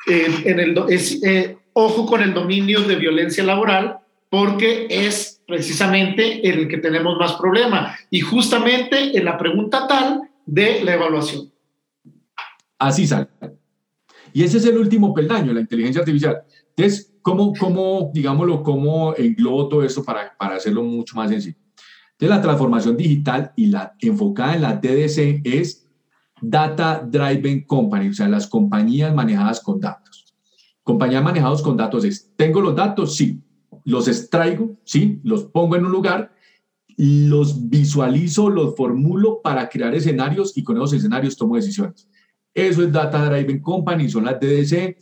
en el, es, eh, ojo con el dominio de violencia laboral, porque es precisamente el que tenemos más problema. Y justamente en la pregunta tal de la evaluación. Así sale. Y ese es el último peldaño, la inteligencia artificial. Entonces, ¿cómo, cómo digámoslo, cómo englobo todo esto para, para hacerlo mucho más sencillo? Entonces, la transformación digital y la enfocada en la TDC es Data Driven Company, o sea, las compañías manejadas con datos. Compañías manejadas con datos es, ¿tengo los datos? Sí. ¿Los extraigo? Sí. ¿Los pongo en un lugar? Los visualizo, los formulo para crear escenarios y con esos escenarios tomo decisiones. Eso es Data Driven Company, son las DDC.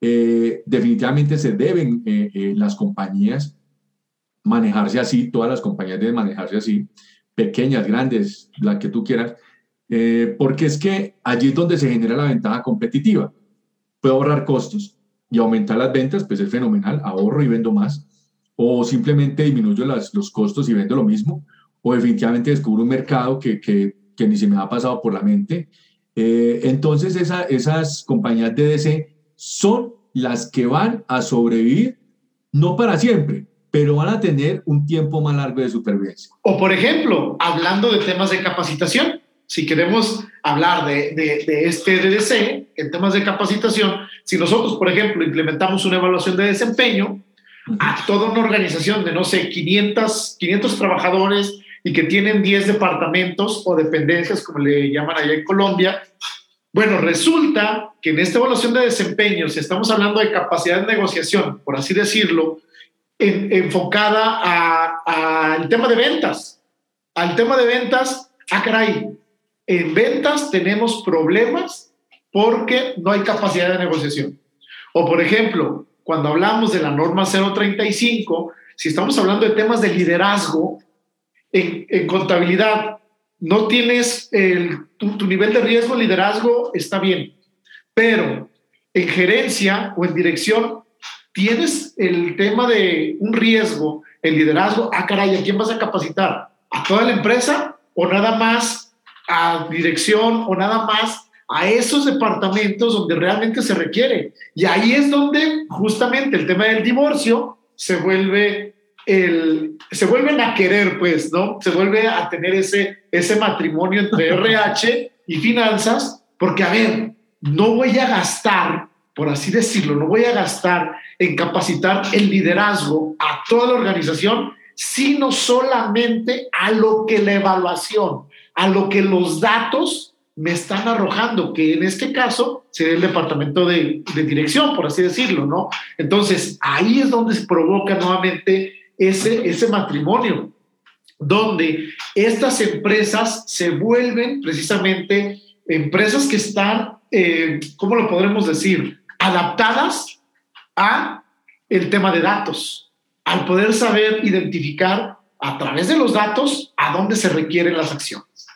Eh, definitivamente se deben eh, eh, las compañías manejarse así, todas las compañías deben manejarse así, pequeñas, grandes, las que tú quieras, porque es que allí es donde se genera la ventaja competitiva. Puedo ahorrar costos, y aumentar las ventas, pues es fenomenal, ahorro y vendo más, o simplemente disminuyo las, los costos y vendo lo mismo, o definitivamente descubro un mercado que, que, que ni se me ha pasado por la mente. Eh, entonces esa, esas compañías de DC son las que van a sobrevivir, no para siempre, pero van a tener un tiempo más largo de supervivencia. O por ejemplo, hablando de temas de capacitación, si queremos hablar de, de, este DDC en temas de capacitación, si nosotros, por ejemplo, implementamos una evaluación de desempeño a toda una organización de, no sé, 500, 500 trabajadores y que tienen 10 departamentos o dependencias, como le llaman allá en Colombia, bueno, resulta que en esta evaluación de desempeño, si estamos hablando de capacidad de negociación, por así decirlo, enfocada al tema de ventas, al tema de ventas, ah, caray, en ventas tenemos problemas porque no hay capacidad de negociación. O por ejemplo, cuando hablamos de la norma 035, si estamos hablando de temas de liderazgo, en, contabilidad, no tienes el, tu, tu nivel de riesgo liderazgo, está bien, pero en gerencia o en dirección, tienes el tema de un riesgo, el liderazgo, ah, caray, ¿a quién vas a capacitar? ¿A toda la empresa o nada más a dirección o nada más a esos departamentos donde realmente se requiere. Y ahí es donde justamente el tema del divorcio se vuelve el, se vuelven a querer, pues, ¿no? Se vuelve a tener ese, ese matrimonio entre RH y finanzas, porque, a ver, no voy a gastar, por así decirlo, no voy a gastar en capacitar el liderazgo a toda la organización, sino solamente a lo que la evaluación a lo que los datos me están arrojando, que en este caso sería el departamento de, dirección, por así decirlo, ¿no? Entonces, ahí es donde se provoca nuevamente ese, ese matrimonio, donde estas empresas se vuelven precisamente empresas que están, eh, ¿cómo lo podremos decir? Adaptadas a el tema de datos, al poder saber identificar a través de los datos a dónde se requieren las acciones.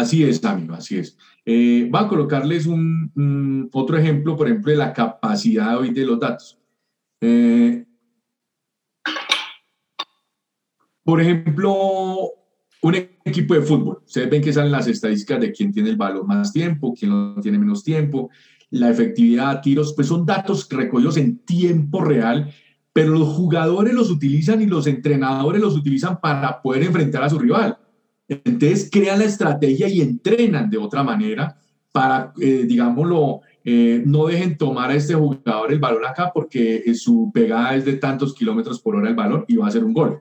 Así es, amigo, así es. Eh, va a colocarles un, otro ejemplo, por ejemplo, de la capacidad hoy de los datos. Eh, por ejemplo, un equipo de fútbol. Ustedes ven que salen las estadísticas de quién tiene el balón más tiempo, quién lo tiene menos tiempo, la efectividad, tiros, pues son datos recogidos en tiempo real, pero los jugadores los utilizan y los entrenadores los utilizan para poder enfrentar a su rival. Entonces crean la estrategia y entrenan de otra manera para, eh, digámoslo, eh, no dejen tomar a este jugador el balón acá porque eh, su pegada es de tantos kilómetros por hora el balón y va a ser un gol.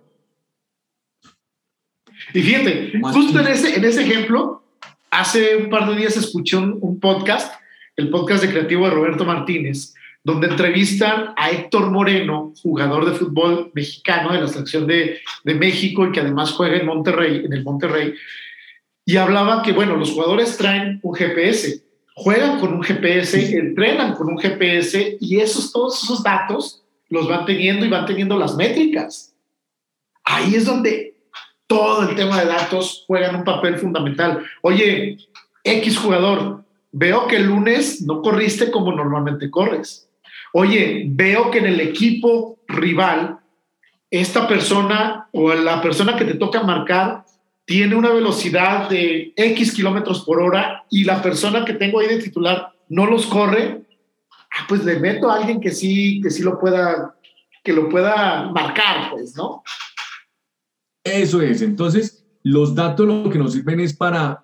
Y fíjate, justo en ese, en ese ejemplo, hace un par de días escuché un podcast, el podcast de creativo de Roberto Martínez, donde entrevistan a Héctor Moreno, jugador de fútbol mexicano de la selección de, de, México y que además juega en Monterrey, en el Monterrey, y hablaba que, bueno, los jugadores traen un GPS, juegan con un GPS, entrenan con un GPS y esos, todos esos datos los van teniendo y van teniendo las métricas. Ahí es donde todo el tema de datos juega un papel fundamental. Oye, X jugador, veo que el lunes no corriste como normalmente corres oye, veo que en el equipo rival, esta persona o la persona que te toca marcar tiene una velocidad de X kilómetros por hora y la persona que tengo ahí de titular no los corre, ah, pues le meto a alguien que sí, que sí lo pueda, que lo pueda marcar, pues, ¿no? Eso es. Entonces, los datos lo que nos sirven es para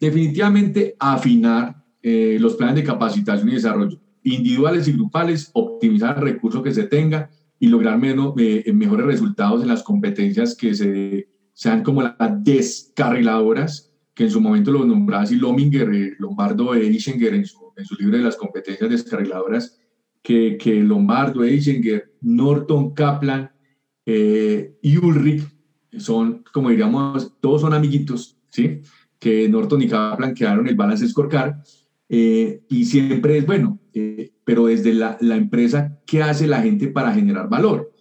definitivamente afinar eh, los planes de capacitación y desarrollo individuales y grupales, optimizar el recurso que se tenga y lograr menos, eh, mejores resultados en las competencias que se, sean como las descarriladoras, que en su momento lo nombraba así Lominger, eh, Lombardo e Eichinger en su, en su libro de las competencias descarriladoras, que, que Lombardo, Eichinger, Norton, Kaplan eh, y Ulrich son, como diríamos, todos son amiguitos, ¿sí? Que Norton y Kaplan quedaron el balance scorecard eh, y siempre es bueno, eh, pero desde la, la, empresa, ¿qué hace la gente para generar valor?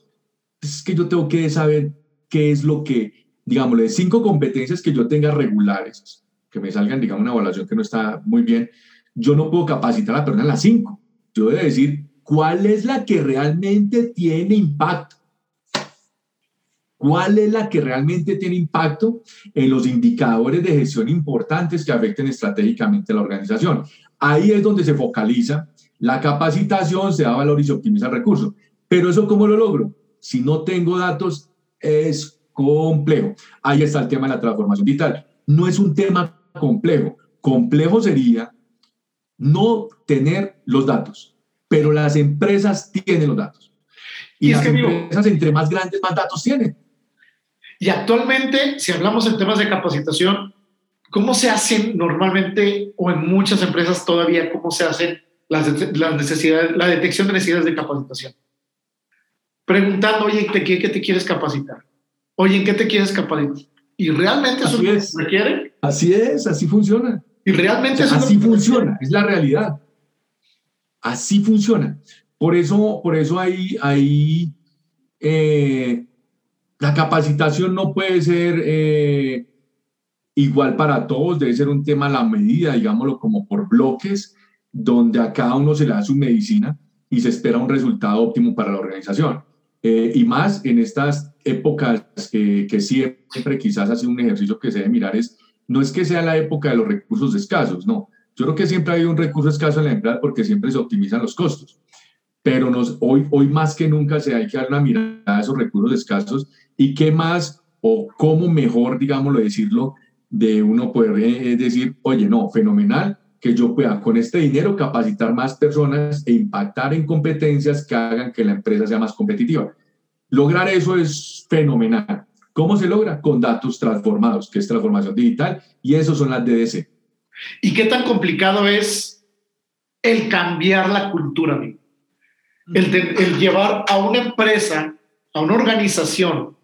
Es que yo tengo que saber qué es lo que, digamos, de cinco competencias que yo tenga regulares, que me salgan, digamos, una evaluación que no está muy bien, yo no puedo capacitar a la las cinco. Yo debo decir cuál es la que realmente tiene impacto. ¿Cuál es la que realmente tiene impacto en los indicadores de gestión importantes que afecten estratégicamente a la organización? Ahí es donde se focaliza la capacitación, se da valor y se optimiza el recurso. Pero eso, ¿cómo lo logro? Si no tengo datos, es complejo. Ahí está el tema de la transformación digital. No es un tema complejo. Complejo sería no tener los datos, pero las empresas tienen los datos. Y, las empresas, entre más grandes, más datos tienen. Y actualmente, si hablamos en temas de capacitación, ¿cómo se hacen normalmente o en muchas empresas todavía, cómo se hacen las, necesidades, la detección de necesidades de capacitación? Preguntando, oye, ¿qué, qué te quieres capacitar? Oye, ¿en qué te quieres capacitar? ¿Y realmente eso es. requiere? Así es, así funciona. Y realmente eso Así funciona, es la realidad. Así funciona. Por eso, por eso hay, hay eh, la capacitación no puede ser eh, igual para todos, debe ser un tema a la medida, digámoslo como por bloques, donde a cada uno se le da su medicina y se espera un resultado óptimo para la organización. Eh, y más en estas épocas que, que siempre quizás hace un ejercicio que se debe mirar es, no es que sea la época de los recursos escasos, no. Yo creo que siempre hay un recurso escaso en la empresa porque siempre se optimizan los costos. Pero nos, hoy, hoy más que nunca se hay que dar una mirada a esos recursos escasos y qué más o cómo mejor, digámoslo, decirlo, de uno poder eh, decir, oye, no, fenomenal, que yo pueda con este dinero capacitar más personas e impactar en competencias que hagan que la empresa sea más competitiva. Lograr eso es fenomenal. ¿Cómo se logra? Con datos transformados, que es transformación digital, y eso son las DDC. ¿Y qué tan complicado es el cambiar la cultura, El, el llevar a una empresa, a una organización,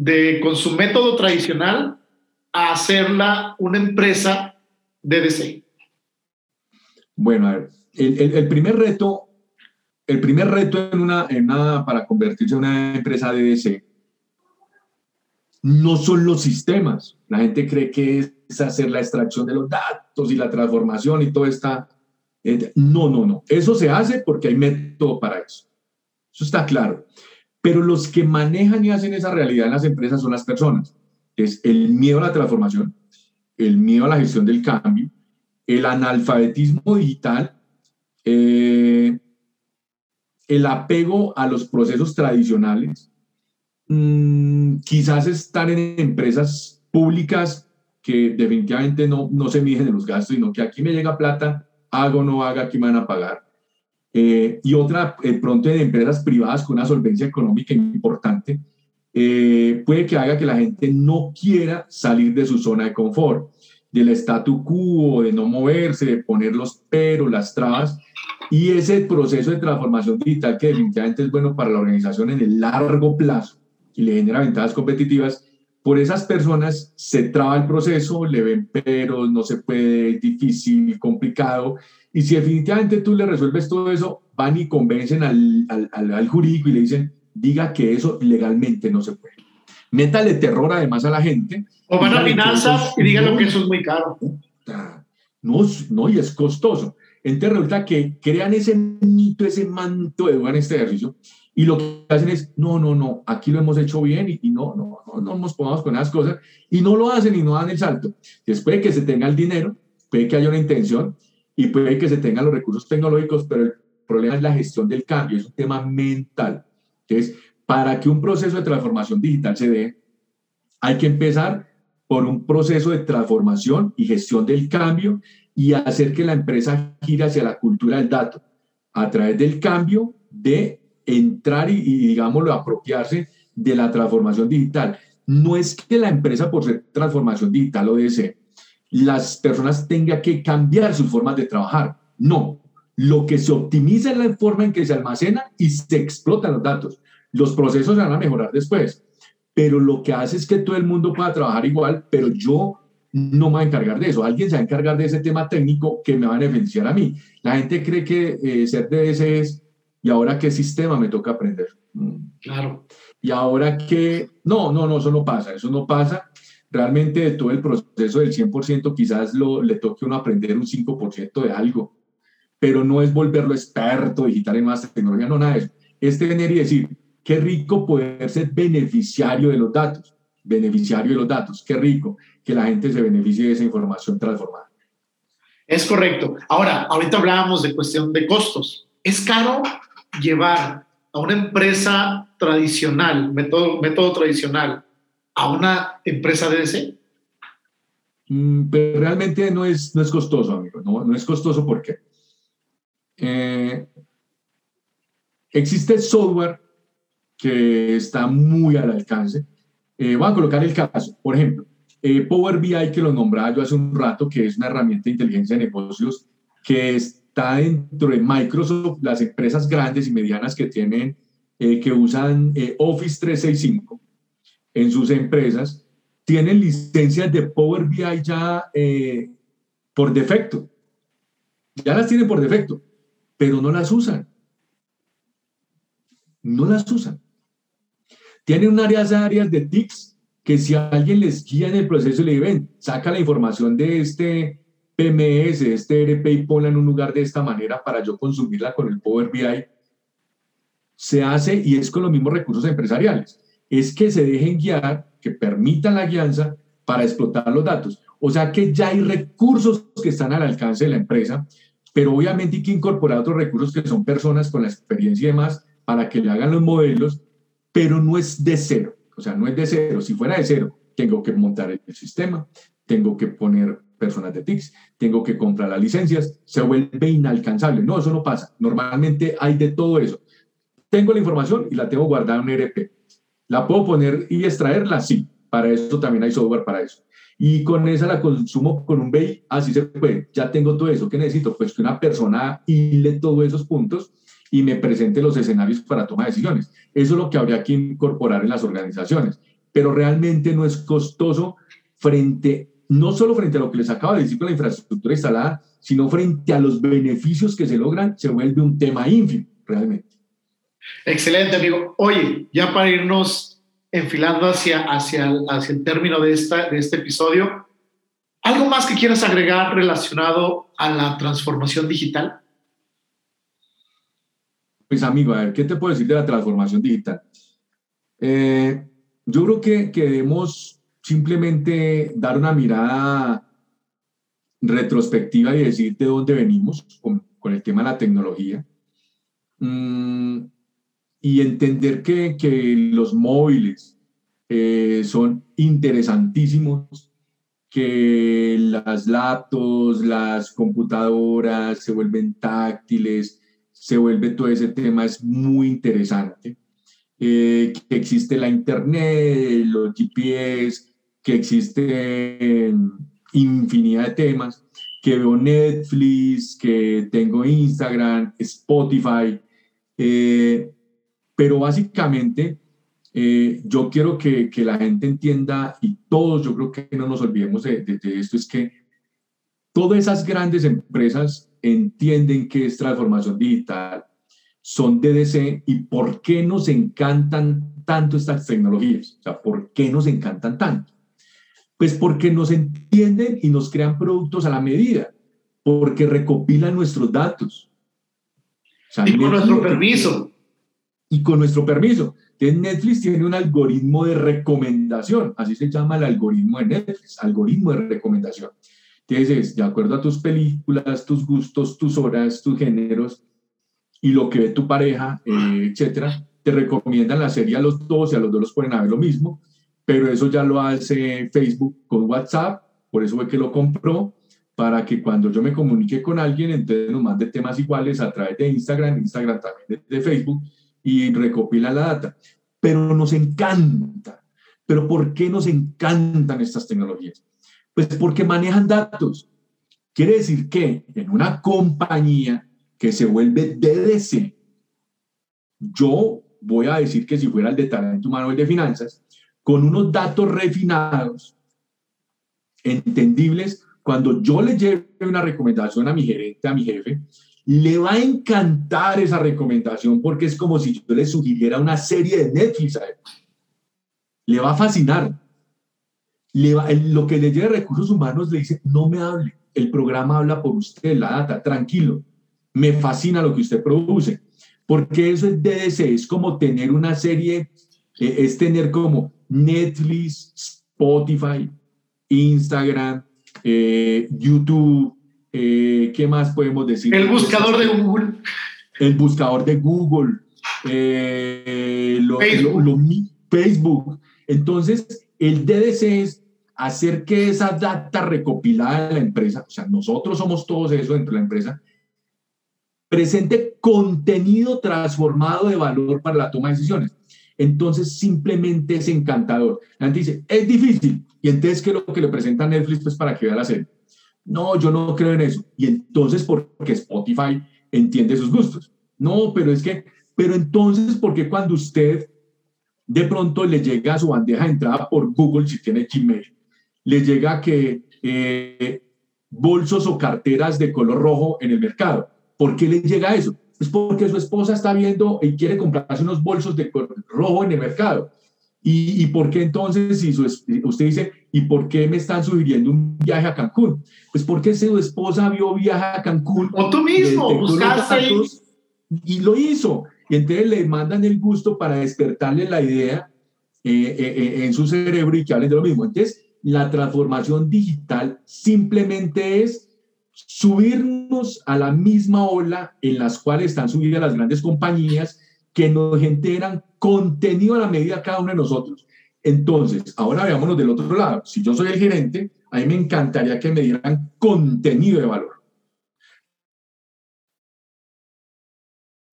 de con su método tradicional a hacerla una empresa de DC? Bueno, a ver, el, el, primer reto el primer reto en una, en una, para convertirse en una empresa DDC no son los sistemas. La gente cree que es hacer la extracción de los datos y la transformación y todo está. Eh, no, no, no. Eso se hace porque hay método para eso. Eso está claro. Pero los que manejan y hacen esa realidad en las empresas son las personas. Es el miedo a la transformación, el miedo a la gestión del cambio, el analfabetismo digital, eh, el apego a los procesos tradicionales, mm, quizás estar en empresas públicas que definitivamente no, no se miden en los gastos, sino que aquí me llega plata, hago o no haga, aquí me van a pagar. Eh, y otra, eh, pronto en empresas privadas con una solvencia económica importante, eh, puede que haga que la gente no quiera salir de su zona de confort, del statu quo, de no moverse, de poner los peros, las trabas, y ese proceso de transformación digital que definitivamente es bueno para la organización en el largo plazo y le genera ventajas competitivas, por esas personas se traba el proceso, le ven peros, no se puede, difícil, complicado, y si definitivamente tú le resuelves todo eso, van y convencen al, al, al, jurídico y le dicen, diga que eso legalmente no se puede. Métale terror además a la gente. O van a finanzas y digan que eso es muy caro. No, no, y es costoso. Entonces resulta que crean ese mito, ese manto de en este ejercicio y lo que hacen es, no, no, no, aquí lo hemos hecho bien y, no, no, no, no nos pongamos con esas cosas y no lo hacen y no dan el salto. Después de que se tenga el dinero, puede que haya una intención y puede que se tengan los recursos tecnológicos, pero el problema es la gestión del cambio, es un tema mental. Entonces, para que un proceso de transformación digital se dé, hay que empezar por un proceso de transformación y gestión del cambio y hacer que la empresa gire hacia la cultura del dato a través del cambio de entrar y, y digámoslo, apropiarse de la transformación digital. No es que la empresa por ser transformación digital o desee, las personas tengan que cambiar sus formas de trabajar. No, lo que se optimiza es la forma en que se almacena y se explotan los datos. Los procesos se van a mejorar después, pero lo que hace es que todo el mundo pueda trabajar igual, pero yo no me voy a encargar de eso. Alguien se va a encargar de ese tema técnico que me va a beneficiar a mí. La gente cree que eh, ser DS es, ¿y ahora qué sistema me toca aprender? Mm. Claro. Y ahora que, no, no, no, eso no pasa, eso no pasa realmente de todo el proceso del 100% quizás lo, le toque uno aprender un 5% de algo, pero no es volverlo experto digital en más tecnología, no nada de eso. Es tener y decir, qué rico poder ser beneficiario de los datos, beneficiario de los datos, qué rico que la gente se beneficie de esa información transformada. Es correcto. Ahora, ahorita hablábamos de cuestión de costos. ¿Es caro llevar a una empresa tradicional, método, tradicional, a una empresa DDC? Mm, pero realmente no es, no es costoso, amigo. No, es costoso porque eh, existe software que está muy al alcance. Eh, voy a colocar el caso. Por ejemplo, eh, Power BI, que lo nombraba yo hace un rato, que es una herramienta de inteligencia de negocios que está dentro de Microsoft, las empresas grandes y medianas que tienen, que usan Office 365 en sus empresas tienen licencias de Power BI ya eh, por defecto. Ya las tienen por defecto, pero no las usan. No las usan. Tienen unas áreas, de TICs que si alguien les guía en el proceso le ven, saca la información de este PMS, este y ponla en un lugar de esta manera para yo consumirla con el Power BI, se hace y es con los mismos recursos empresariales es que se dejen guiar, que permitan la guianza para explotar los datos. O sea que ya hay recursos que están al alcance de la empresa, pero obviamente hay que incorporar otros recursos que son personas con la experiencia y demás para que le hagan los modelos, pero no es de cero. O sea, no es de cero. Si fuera de cero, tengo que montar el sistema, tengo que poner personas de TICS, tengo que comprar las licencias, se vuelve inalcanzable. No, eso no pasa. Normalmente hay de todo eso. Tengo la información y la tengo guardada en un ERP ¿La puedo poner y extraerla? Sí, para eso también hay software para eso. Y con esa la consumo con un BI, así se puede. Ya tengo todo eso. ¿Qué necesito? Pues que una persona hile todos esos puntos y me presente los escenarios para toma de decisiones. Eso es lo que habría que incorporar en las organizaciones. Pero realmente no es costoso frente, no solo frente a lo que les acaba de decir con la infraestructura instalada, sino frente a los beneficios que se logran, se vuelve un tema ínfimo. realmente. Excelente, amigo. Oye, ya para irnos enfilando hacia, hacia, el, hacia el término de, esta, de este episodio, ¿algo más que quieras agregar relacionado a la transformación digital? Pues amigo, a ver, ¿qué te puedo decir de la transformación digital? Eh, yo creo que, que debemos simplemente dar una mirada retrospectiva y decir de dónde venimos con, el tema de la tecnología. Mm, y entender que, que los móviles eh, son interesantísimos, que las laptops, las computadoras se vuelven táctiles, se vuelve todo ese tema, es muy interesante. Eh, que existe la internet, los GPS, que existe infinidad de temas, que veo Netflix, que tengo Instagram, Spotify, eh, pero básicamente eh, yo quiero que, que, la gente entienda y todos, yo creo que no nos olvidemos de, de, de esto, es que todas esas grandes empresas entienden que es transformación digital, son DDC y por qué nos encantan tanto estas tecnologías, o sea, por qué nos encantan tanto. Pues porque nos entienden y nos crean productos a la medida, porque recopilan nuestros datos. O sea, y con nuestro permiso. Y con nuestro permiso. Entonces Netflix tiene un algoritmo de recomendación, así se llama el algoritmo de Netflix, algoritmo de recomendación. Entonces, de acuerdo a tus películas, tus gustos, tus horas, tus géneros y lo que ve tu pareja, eh, etcétera, te recomiendan la serie a los dos y a los dos los pueden ver lo mismo pero eso ya lo hace Facebook con WhatsApp, por eso fue que lo compró, para que cuando yo me comunique con alguien, entonces nos mande temas iguales a través de Instagram, Instagram también de, Facebook, y recopila la data. Pero nos encanta. ¿Pero por qué nos encantan estas tecnologías? Pues porque manejan datos. Quiere decir que en una compañía que se vuelve DDC, yo voy a decir que si fuera el de talento humano o de finanzas, con unos datos refinados, entendibles, cuando yo le lleve una recomendación a mi gerente, a mi jefe, le va a encantar esa recomendación porque es como si yo le sugiriera una serie de Netflix. Le va a fascinar. Lo que le lleve recursos humanos le dice, no me hable, el programa habla por usted, la data, tranquilo. Me fascina lo que usted produce. Porque eso es DDC, es como tener una serie, eh, es tener como Netflix, Spotify, Instagram, eh, YouTube, eh, ¿qué más podemos decir? El buscador de Google. El buscador de Google, eh, Facebook. Facebook. Entonces, el DDC es hacer que esa data recopilada de la empresa, o sea, nosotros somos todos eso dentro de la empresa, presente contenido transformado de valor para la toma de decisiones entonces simplemente es encantador. La gente dice, es difícil. Y entonces, ¿qué es lo que le presenta Netflix pues, para que vea la serie? No, yo no creo en eso. Y entonces, porque Spotify entiende sus gustos. No, pero es que, pero entonces, porque cuando usted de pronto le llega a su bandeja de entrada por Google, si tiene Gmail, le llega que eh, bolsos o carteras de color rojo en el mercado? ¿Por qué le llega eso? Es porque su esposa está viendo y quiere comprarse unos bolsos de rojo en el mercado. ¿Y, y por qué entonces, si su, usted dice, ¿y por qué me están sugiriendo un viaje a Cancún? Pues porque su esposa vio viaje a Cancún. O tú mismo, buscaste. Y lo hizo. Y entonces le mandan el gusto para despertarle la idea eh, eh, eh, en su cerebro y que hablen de lo mismo. Entonces, la transformación digital simplemente es subirnos a la misma ola en las cuales están subidas las grandes compañías que nos generan contenido a la medida cada uno de nosotros. Entonces, ahora veámonos del otro lado. Si yo soy el gerente, a mí me encantaría que me dieran contenido de valor.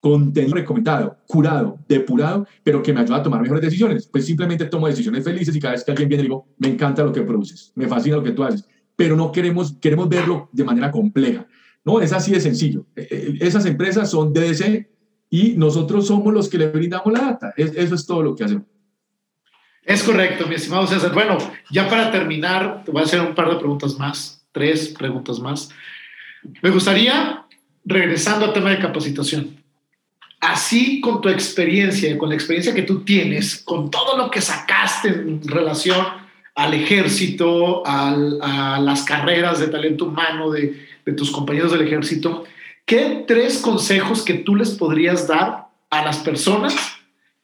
Contenido recomendado, curado, depurado, pero que me ayuda a tomar mejores decisiones. Pues simplemente tomo decisiones felices y cada vez que alguien viene digo, me encanta lo que produces, me fascina lo que tú haces pero no queremos, queremos verlo de manera compleja. No, es así de sencillo. E, e, esas empresas son DDC y nosotros somos los que le brindamos la data. Eso es todo lo que hacemos. Es correcto, mi estimado César. Bueno, ya para terminar, te voy a hacer un par de preguntas más, tres preguntas más. Me gustaría, regresando al tema de capacitación, así con tu experiencia, con la experiencia que tú tienes, con todo lo que sacaste en relación al ejército, a las carreras de talento humano de, tus compañeros del ejército, ¿qué tres consejos que tú les podrías dar a las personas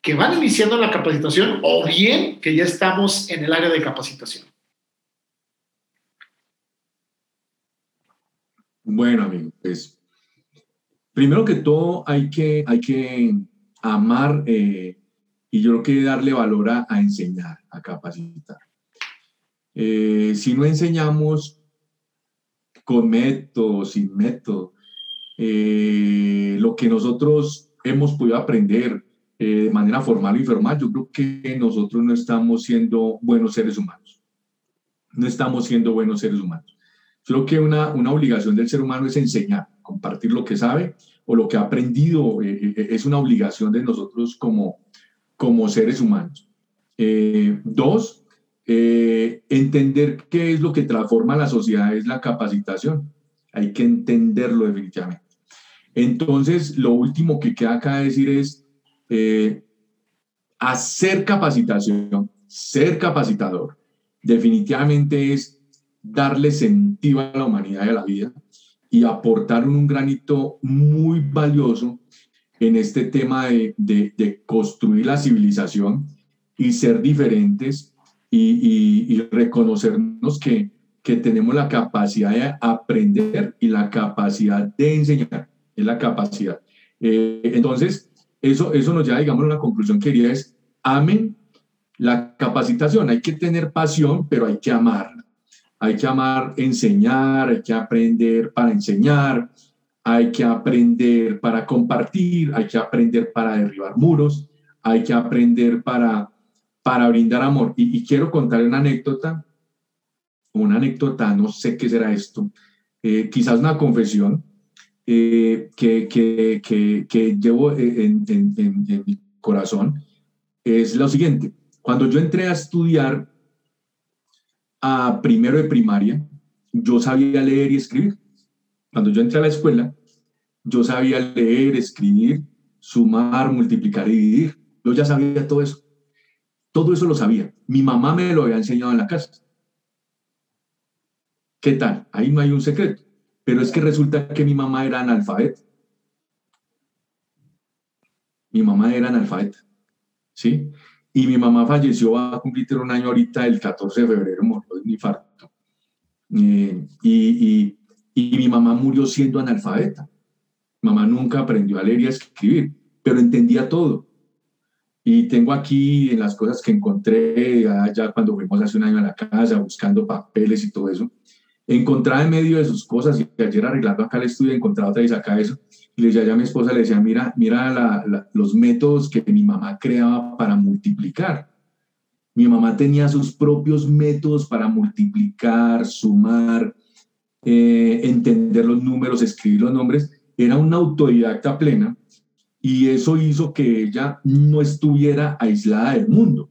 que van iniciando la capacitación o bien que ya estamos en el área de capacitación? Bueno, amigo, pues primero que todo hay que, hay que amar eh, y yo creo que darle valor a, enseñar, a capacitar. Eh, si no enseñamos con método, sin método, eh, lo que nosotros hemos podido aprender de manera formal o informal, yo creo que nosotros no estamos siendo buenos seres humanos. No estamos siendo buenos seres humanos. Creo que una, una obligación del ser humano es enseñar, compartir lo que sabe o lo que ha aprendido. es una obligación de nosotros como, como seres humanos. dos, eh, entender qué es lo que transforma la sociedad es la capacitación. Hay que entenderlo definitivamente. Entonces, lo último que queda acá decir es eh, hacer capacitación, ser capacitador, definitivamente es darle sentido a la humanidad y a la vida y aportar un granito muy valioso en este tema de, de construir la civilización y ser diferentes y, reconocernos que, que tenemos la capacidad de aprender y la capacidad de enseñar, es la capacidad. Eh, entonces, eso, eso nos lleva, digamos, a una conclusión que quería es, amen la capacitación, hay que tener pasión, pero hay que amarla. Hay que amar enseñar, hay que aprender para enseñar, hay que aprender para compartir, hay que aprender para derribar muros, hay que aprender para para brindar amor. Y, quiero contar una anécdota, una anécdota, no sé qué será esto, eh, quizás una confesión eh, que, que, que, que, llevo en, en, en, mi corazón, es lo siguiente. Cuando yo entré a estudiar a primero de primaria, yo sabía leer y escribir. Cuando yo entré a la escuela, yo sabía leer, escribir, sumar, multiplicar y dividir. Yo ya sabía todo eso. Todo eso lo sabía. Mi mamá me lo había enseñado en la casa. ¿Qué tal? Ahí no hay un secreto. Pero es que resulta que mi mamá era analfabeta. Mi mamá era analfabeta. ¿Sí? Y mi mamá falleció, a cumplir un año ahorita, el 14 de febrero, murió de un infarto. Eh, y, y mi mamá murió siendo analfabeta. mamá nunca aprendió a leer y a escribir, pero entendía todo. Y tengo aquí en las cosas que encontré ya cuando fuimos hace un año a la casa buscando papeles y todo eso, encontraba en medio de sus cosas y ayer arreglando acá el estudio encontraba otra vez acá eso y le decía a mi esposa, le decía, mira, mira los métodos que mi mamá creaba para multiplicar. Mi mamá tenía sus propios métodos para multiplicar, sumar, eh, entender los números, escribir los nombres. Era una autodidacta plena y eso hizo que ella no estuviera aislada del mundo.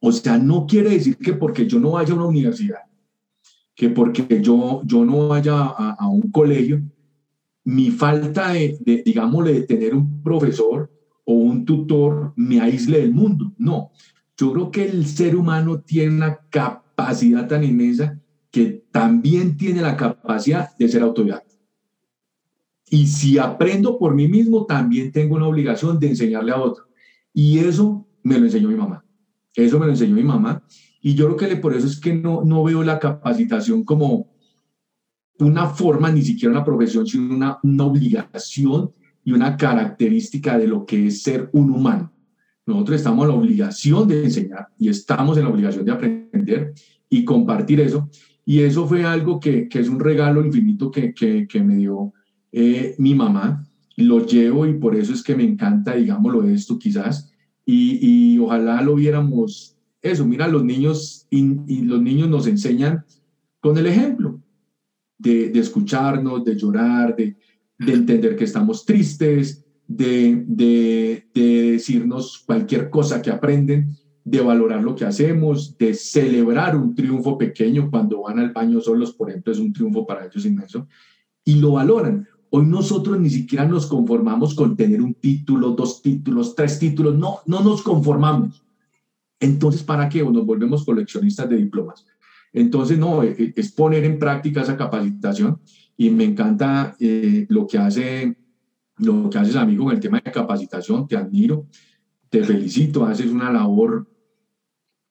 O sea, no quiere decir que porque yo no vaya a una universidad, que porque yo, yo no vaya a, un colegio, mi falta de, de, digámosle, de tener un profesor o un tutor me aísle del mundo. No, yo creo que el ser humano tiene una capacidad tan inmensa que también tiene la capacidad de ser autodidacta. Y si aprendo por mí mismo, también tengo una obligación de enseñarle a otro. Y eso me lo enseñó mi mamá. Eso me lo enseñó mi mamá. Y yo creo que por eso es que no, no veo la capacitación como una forma, ni siquiera una profesión, sino una, una obligación y una característica de lo que es ser un humano. Nosotros estamos en la obligación de enseñar y estamos en la obligación de aprender y compartir eso. Y eso fue algo que, que es un regalo infinito que, que, que me dio eh, mi mamá, lo llevo y por eso es que me encanta, digámoslo, esto quizás, y, ojalá lo viéramos eso, mira, los niños y, los niños nos enseñan con el ejemplo de, escucharnos, de llorar, de, entender que estamos tristes, de, de, decirnos cualquier cosa que aprenden, de valorar lo que hacemos, de celebrar un triunfo pequeño cuando van al baño solos, por ejemplo, es un triunfo para ellos inmenso, y lo valoran. Hoy nosotros ni siquiera nos conformamos con tener un título, dos títulos, tres títulos, no, no nos conformamos. Entonces, ¿para qué? nos volvemos coleccionistas de diplomas. Entonces, no, e, e, es poner en práctica esa capacitación y me encanta eh, lo que hace lo que haces, amigo, con el tema de capacitación. Te admiro, te felicito, haces una labor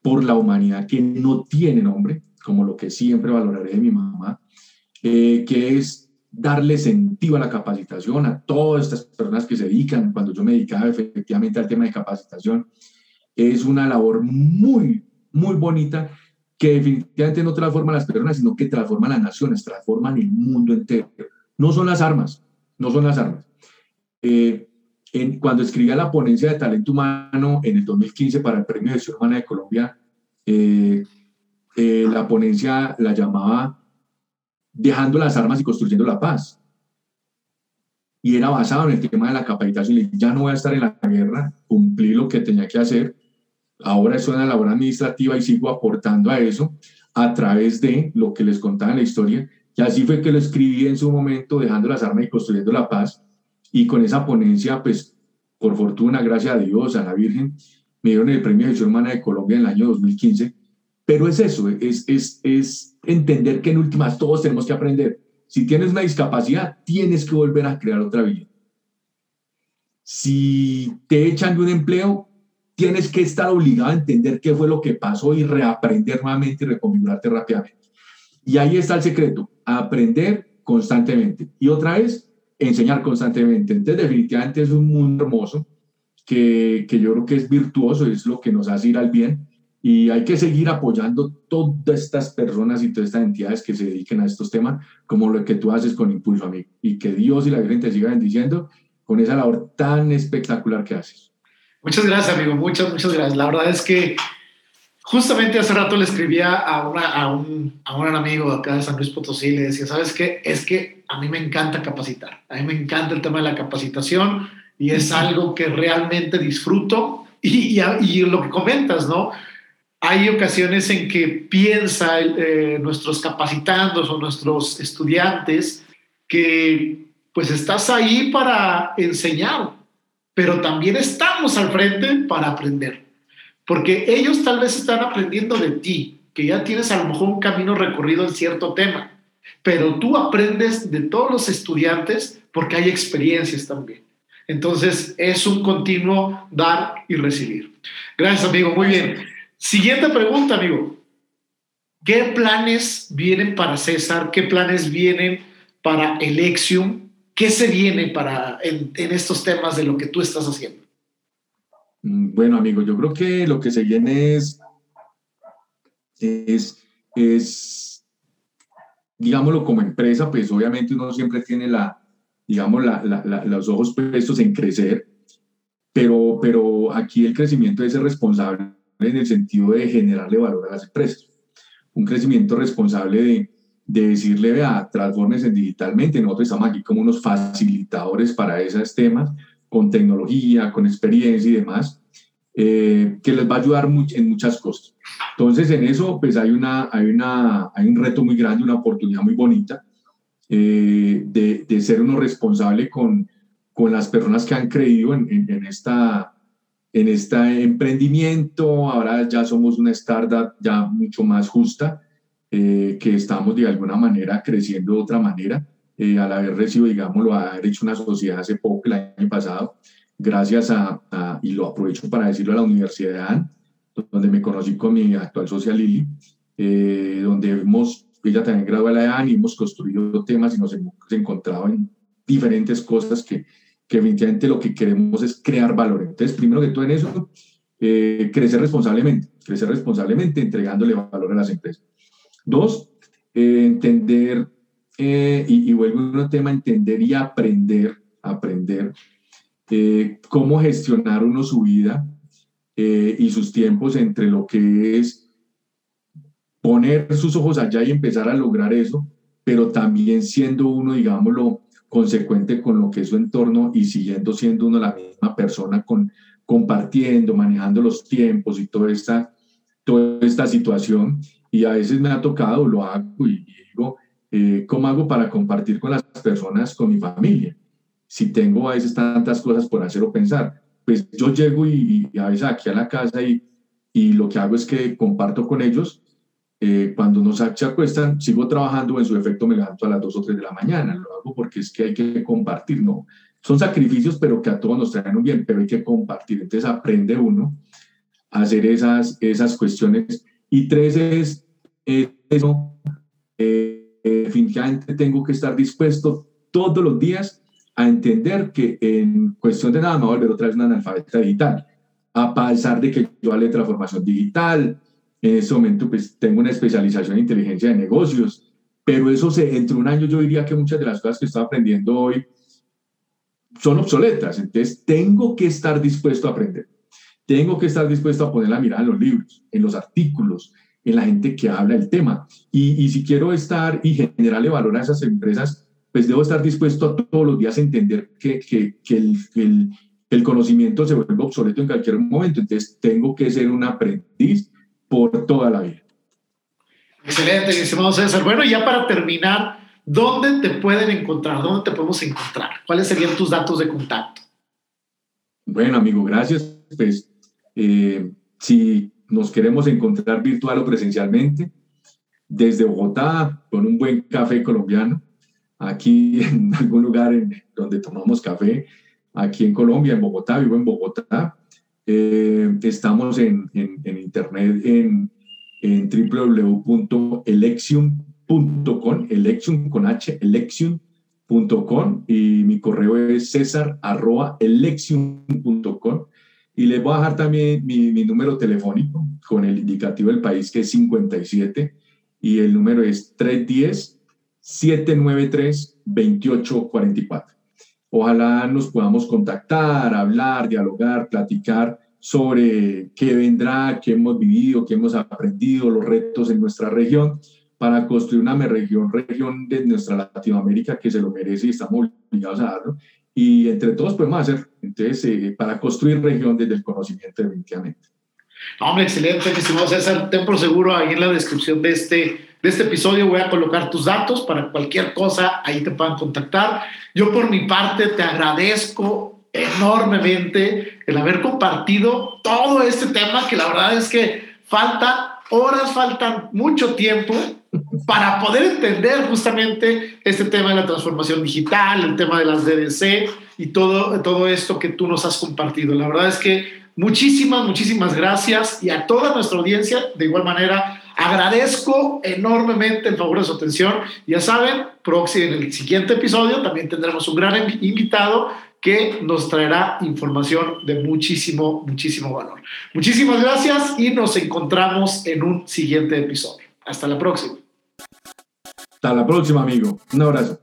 por la humanidad que no tiene nombre, como lo que siempre valoraré de mi mamá, eh, que es darle sentido a la capacitación a todas estas personas que se dedican, cuando yo me dedicaba efectivamente al tema de capacitación, es una labor muy, muy bonita que definitivamente no transforma a las personas, sino que transforma a las naciones, transforma el mundo entero. No son las armas, no son las armas. Eh, en, cuando escribía la ponencia de talento humano en el 2015 para el Premio de Gestión Humana de Colombia, eh, eh, la ponencia la llamaba Dejando las armas y construyendo la paz. Y era basado en el tema de la capacitación. Ya no voy a estar en la guerra, cumplí lo que tenía que hacer. Ahora es una labor administrativa y sigo aportando a eso a través de lo que les contaba en la historia. Y así fue que lo escribí en su momento, Dejando las armas y construyendo la paz y con esa ponencia, pues, por fortuna, gracias a Dios, a la Virgen, me dieron el Premio de Gestión Humana de Colombia en el año 2015. Pero es eso, es, es, es entender que en últimas todos tenemos que aprender. Si tienes una discapacidad, tienes que volver a crear otra vida. Si te echan de un empleo, tienes que estar obligado a entender qué fue lo que pasó y reaprender nuevamente y reconfigurarte rápidamente. Y ahí está el secreto, aprender constantemente. Y otra vez, enseñar constantemente. Entonces, definitivamente es un mundo hermoso que, que, yo creo que es virtuoso, es lo que nos hace ir al bien. Y hay que seguir apoyando todas estas personas y todas estas entidades que se dediquen a estos temas, como lo que tú haces con Impulso, amigo. Y que Dios y la Virgen te sigan bendiciendo con esa labor tan espectacular que haces. Muchas gracias, amigo. Muchas, muchas gracias. La verdad es que justamente hace rato le escribía a, una, a, un, a un amigo acá de San Luis Potosí, le decía, ¿sabes qué? Es que a mí me encanta capacitar, a mí me encanta el tema de la capacitación y es algo que realmente disfruto y, y, lo que comentas, ¿no? Hay ocasiones en que piensa eh, nuestros capacitandos o nuestros estudiantes que pues estás ahí para enseñar, pero también estamos al frente para aprender, porque ellos tal vez están aprendiendo de ti, que ya tienes a lo mejor un camino recorrido en cierto tema pero tú aprendes de todos los estudiantes porque hay experiencias también. Entonces es un continuo dar y recibir. Gracias, amigo. Muy bien. Siguiente pregunta, amigo. ¿Qué planes vienen para César? ¿Qué planes vienen para Elexium? ¿Qué se viene para en, estos temas de lo que tú estás haciendo? Mm, bueno, amigo, yo creo que lo que se viene es, es, digámoslo, como empresa, pues obviamente uno siempre tiene la, digamos, los ojos puestos en crecer, pero, pero aquí el crecimiento es responsable en el sentido de generarle valor a las empresas. Un crecimiento responsable de, de decirle, vea, transformes digitalmente. Nosotros estamos aquí como unos facilitadores para esos temas, con tecnología, con experiencia y demás, eh, que les va a ayudar en muchas cosas. Entonces, en eso, pues hay, una, hay, una, hay un reto muy grande, una oportunidad muy bonita eh, de, de, ser uno responsable con, con las personas que han creído en, en, esta, en este emprendimiento. Ahora ya somos una startup ya mucho más justa, eh, que estamos de alguna manera creciendo de otra manera. al haber recibido, digámoslo, haber hecho una sociedad hace poco, el año pasado, gracias a, y lo aprovecho para decirlo, a la Universidad de AN, donde me conocí con mi actual socia Lili, eh, donde hemos, ella también graduó de la AN y hemos construido temas y nos hemos encontrado en diferentes cosas que, que definitivamente lo que queremos es crear valor. Entonces, primero que todo en eso, eh, crecer responsablemente, crecer responsablemente entregándole valor a las empresas. Dos, eh, entender, y, y, vuelvo a un tema, entender y aprender, aprender eh, cómo gestionar uno su vida eh, y sus tiempos entre lo que es poner sus ojos allá y empezar a lograr eso, pero también siendo uno, digámoslo, consecuente con lo que es su entorno y siguiendo siendo uno la misma persona, con, compartiendo, manejando los tiempos y toda esta, toda esta situación. Y a veces me ha tocado, lo hago y digo, eh, ¿cómo hago para compartir con las personas, con mi familia? Si tengo a veces tantas cosas por hacer o pensar, pues yo llego y, a veces aquí a la casa y, y, lo que hago es que comparto con ellos. Eh, cuando nos se acuestan, sigo trabajando, en su efecto me levanto a las 2 o 3 de la mañana. Lo hago porque es que hay que compartir, ¿no? Son sacrificios, pero que a todos nos traen un bien, pero hay que compartir. Entonces aprende uno a hacer esas, esas cuestiones. Y tres es eh, eso, eh, definitivamente tengo que estar dispuesto todos los días a entender que en cuestión de nada me voy a volver otra vez una analfabeta digital. A pesar de que yo hablé de transformación digital, en ese momento pues tengo una especialización en inteligencia de negocios, pero eso se, entre un año yo diría que muchas de las cosas que estoy aprendiendo hoy son obsoletas. Entonces, tengo que estar dispuesto a aprender. Tengo que estar dispuesto a poner la mirada en los libros, en los artículos, en la gente que habla el tema. Y, si quiero estar y generarle valor a esas empresas, pues debo estar dispuesto a todos los días entender que, que, que el, el, el, conocimiento se vuelve obsoleto en cualquier momento. Entonces, tengo que ser un aprendiz por toda la vida. Excelente, estimado César. Bueno, ya para terminar, ¿Dónde te pueden encontrar? ¿Dónde te podemos encontrar? ¿Cuáles serían tus datos de contacto? Bueno, amigo, gracias. Pues eh, si nos queremos encontrar virtual o presencialmente, desde Bogotá, con un buen café colombiano, aquí en algún lugar en donde tomamos café, aquí en Colombia, en Bogotá, vivo en Bogotá. Eh, estamos en, internet en, en www.election.com com, election con H, election.com y mi correo es césar y les voy a dejar también mi, mi, número telefónico con el indicativo del país que es 57 y el número es 310 793 2844. Ojalá nos podamos contactar, hablar, dialogar, platicar sobre qué vendrá, qué hemos vivido, qué hemos aprendido, los retos en nuestra región para construir una región, región de nuestra Latinoamérica que se lo merece y estamos obligados a darlo. Y entre todos podemos hacer, entonces, eh, para construir región desde el conocimiento definitivamente. Hombre, excelente, estimado César. Ten por seguro ahí en la descripción de este, de este episodio voy a colocar tus datos para cualquier cosa, ahí te puedan contactar. Yo por mi parte te agradezco enormemente el haber compartido todo este tema que la verdad es que falta horas, faltan mucho tiempo para poder entender justamente este tema de la transformación digital, el tema de las DDC y todo, todo esto que tú nos has compartido. La verdad es que muchísimas, muchísimas gracias y a toda nuestra audiencia, de igual manera, agradezco enormemente el favor de su atención. Ya saben, en el siguiente episodio también tendremos un gran invitado que nos traerá información de muchísimo, muchísimo valor. Muchísimas gracias y nos encontramos en un siguiente episodio. Hasta la próxima. Hasta la próxima, amigo. Un abrazo.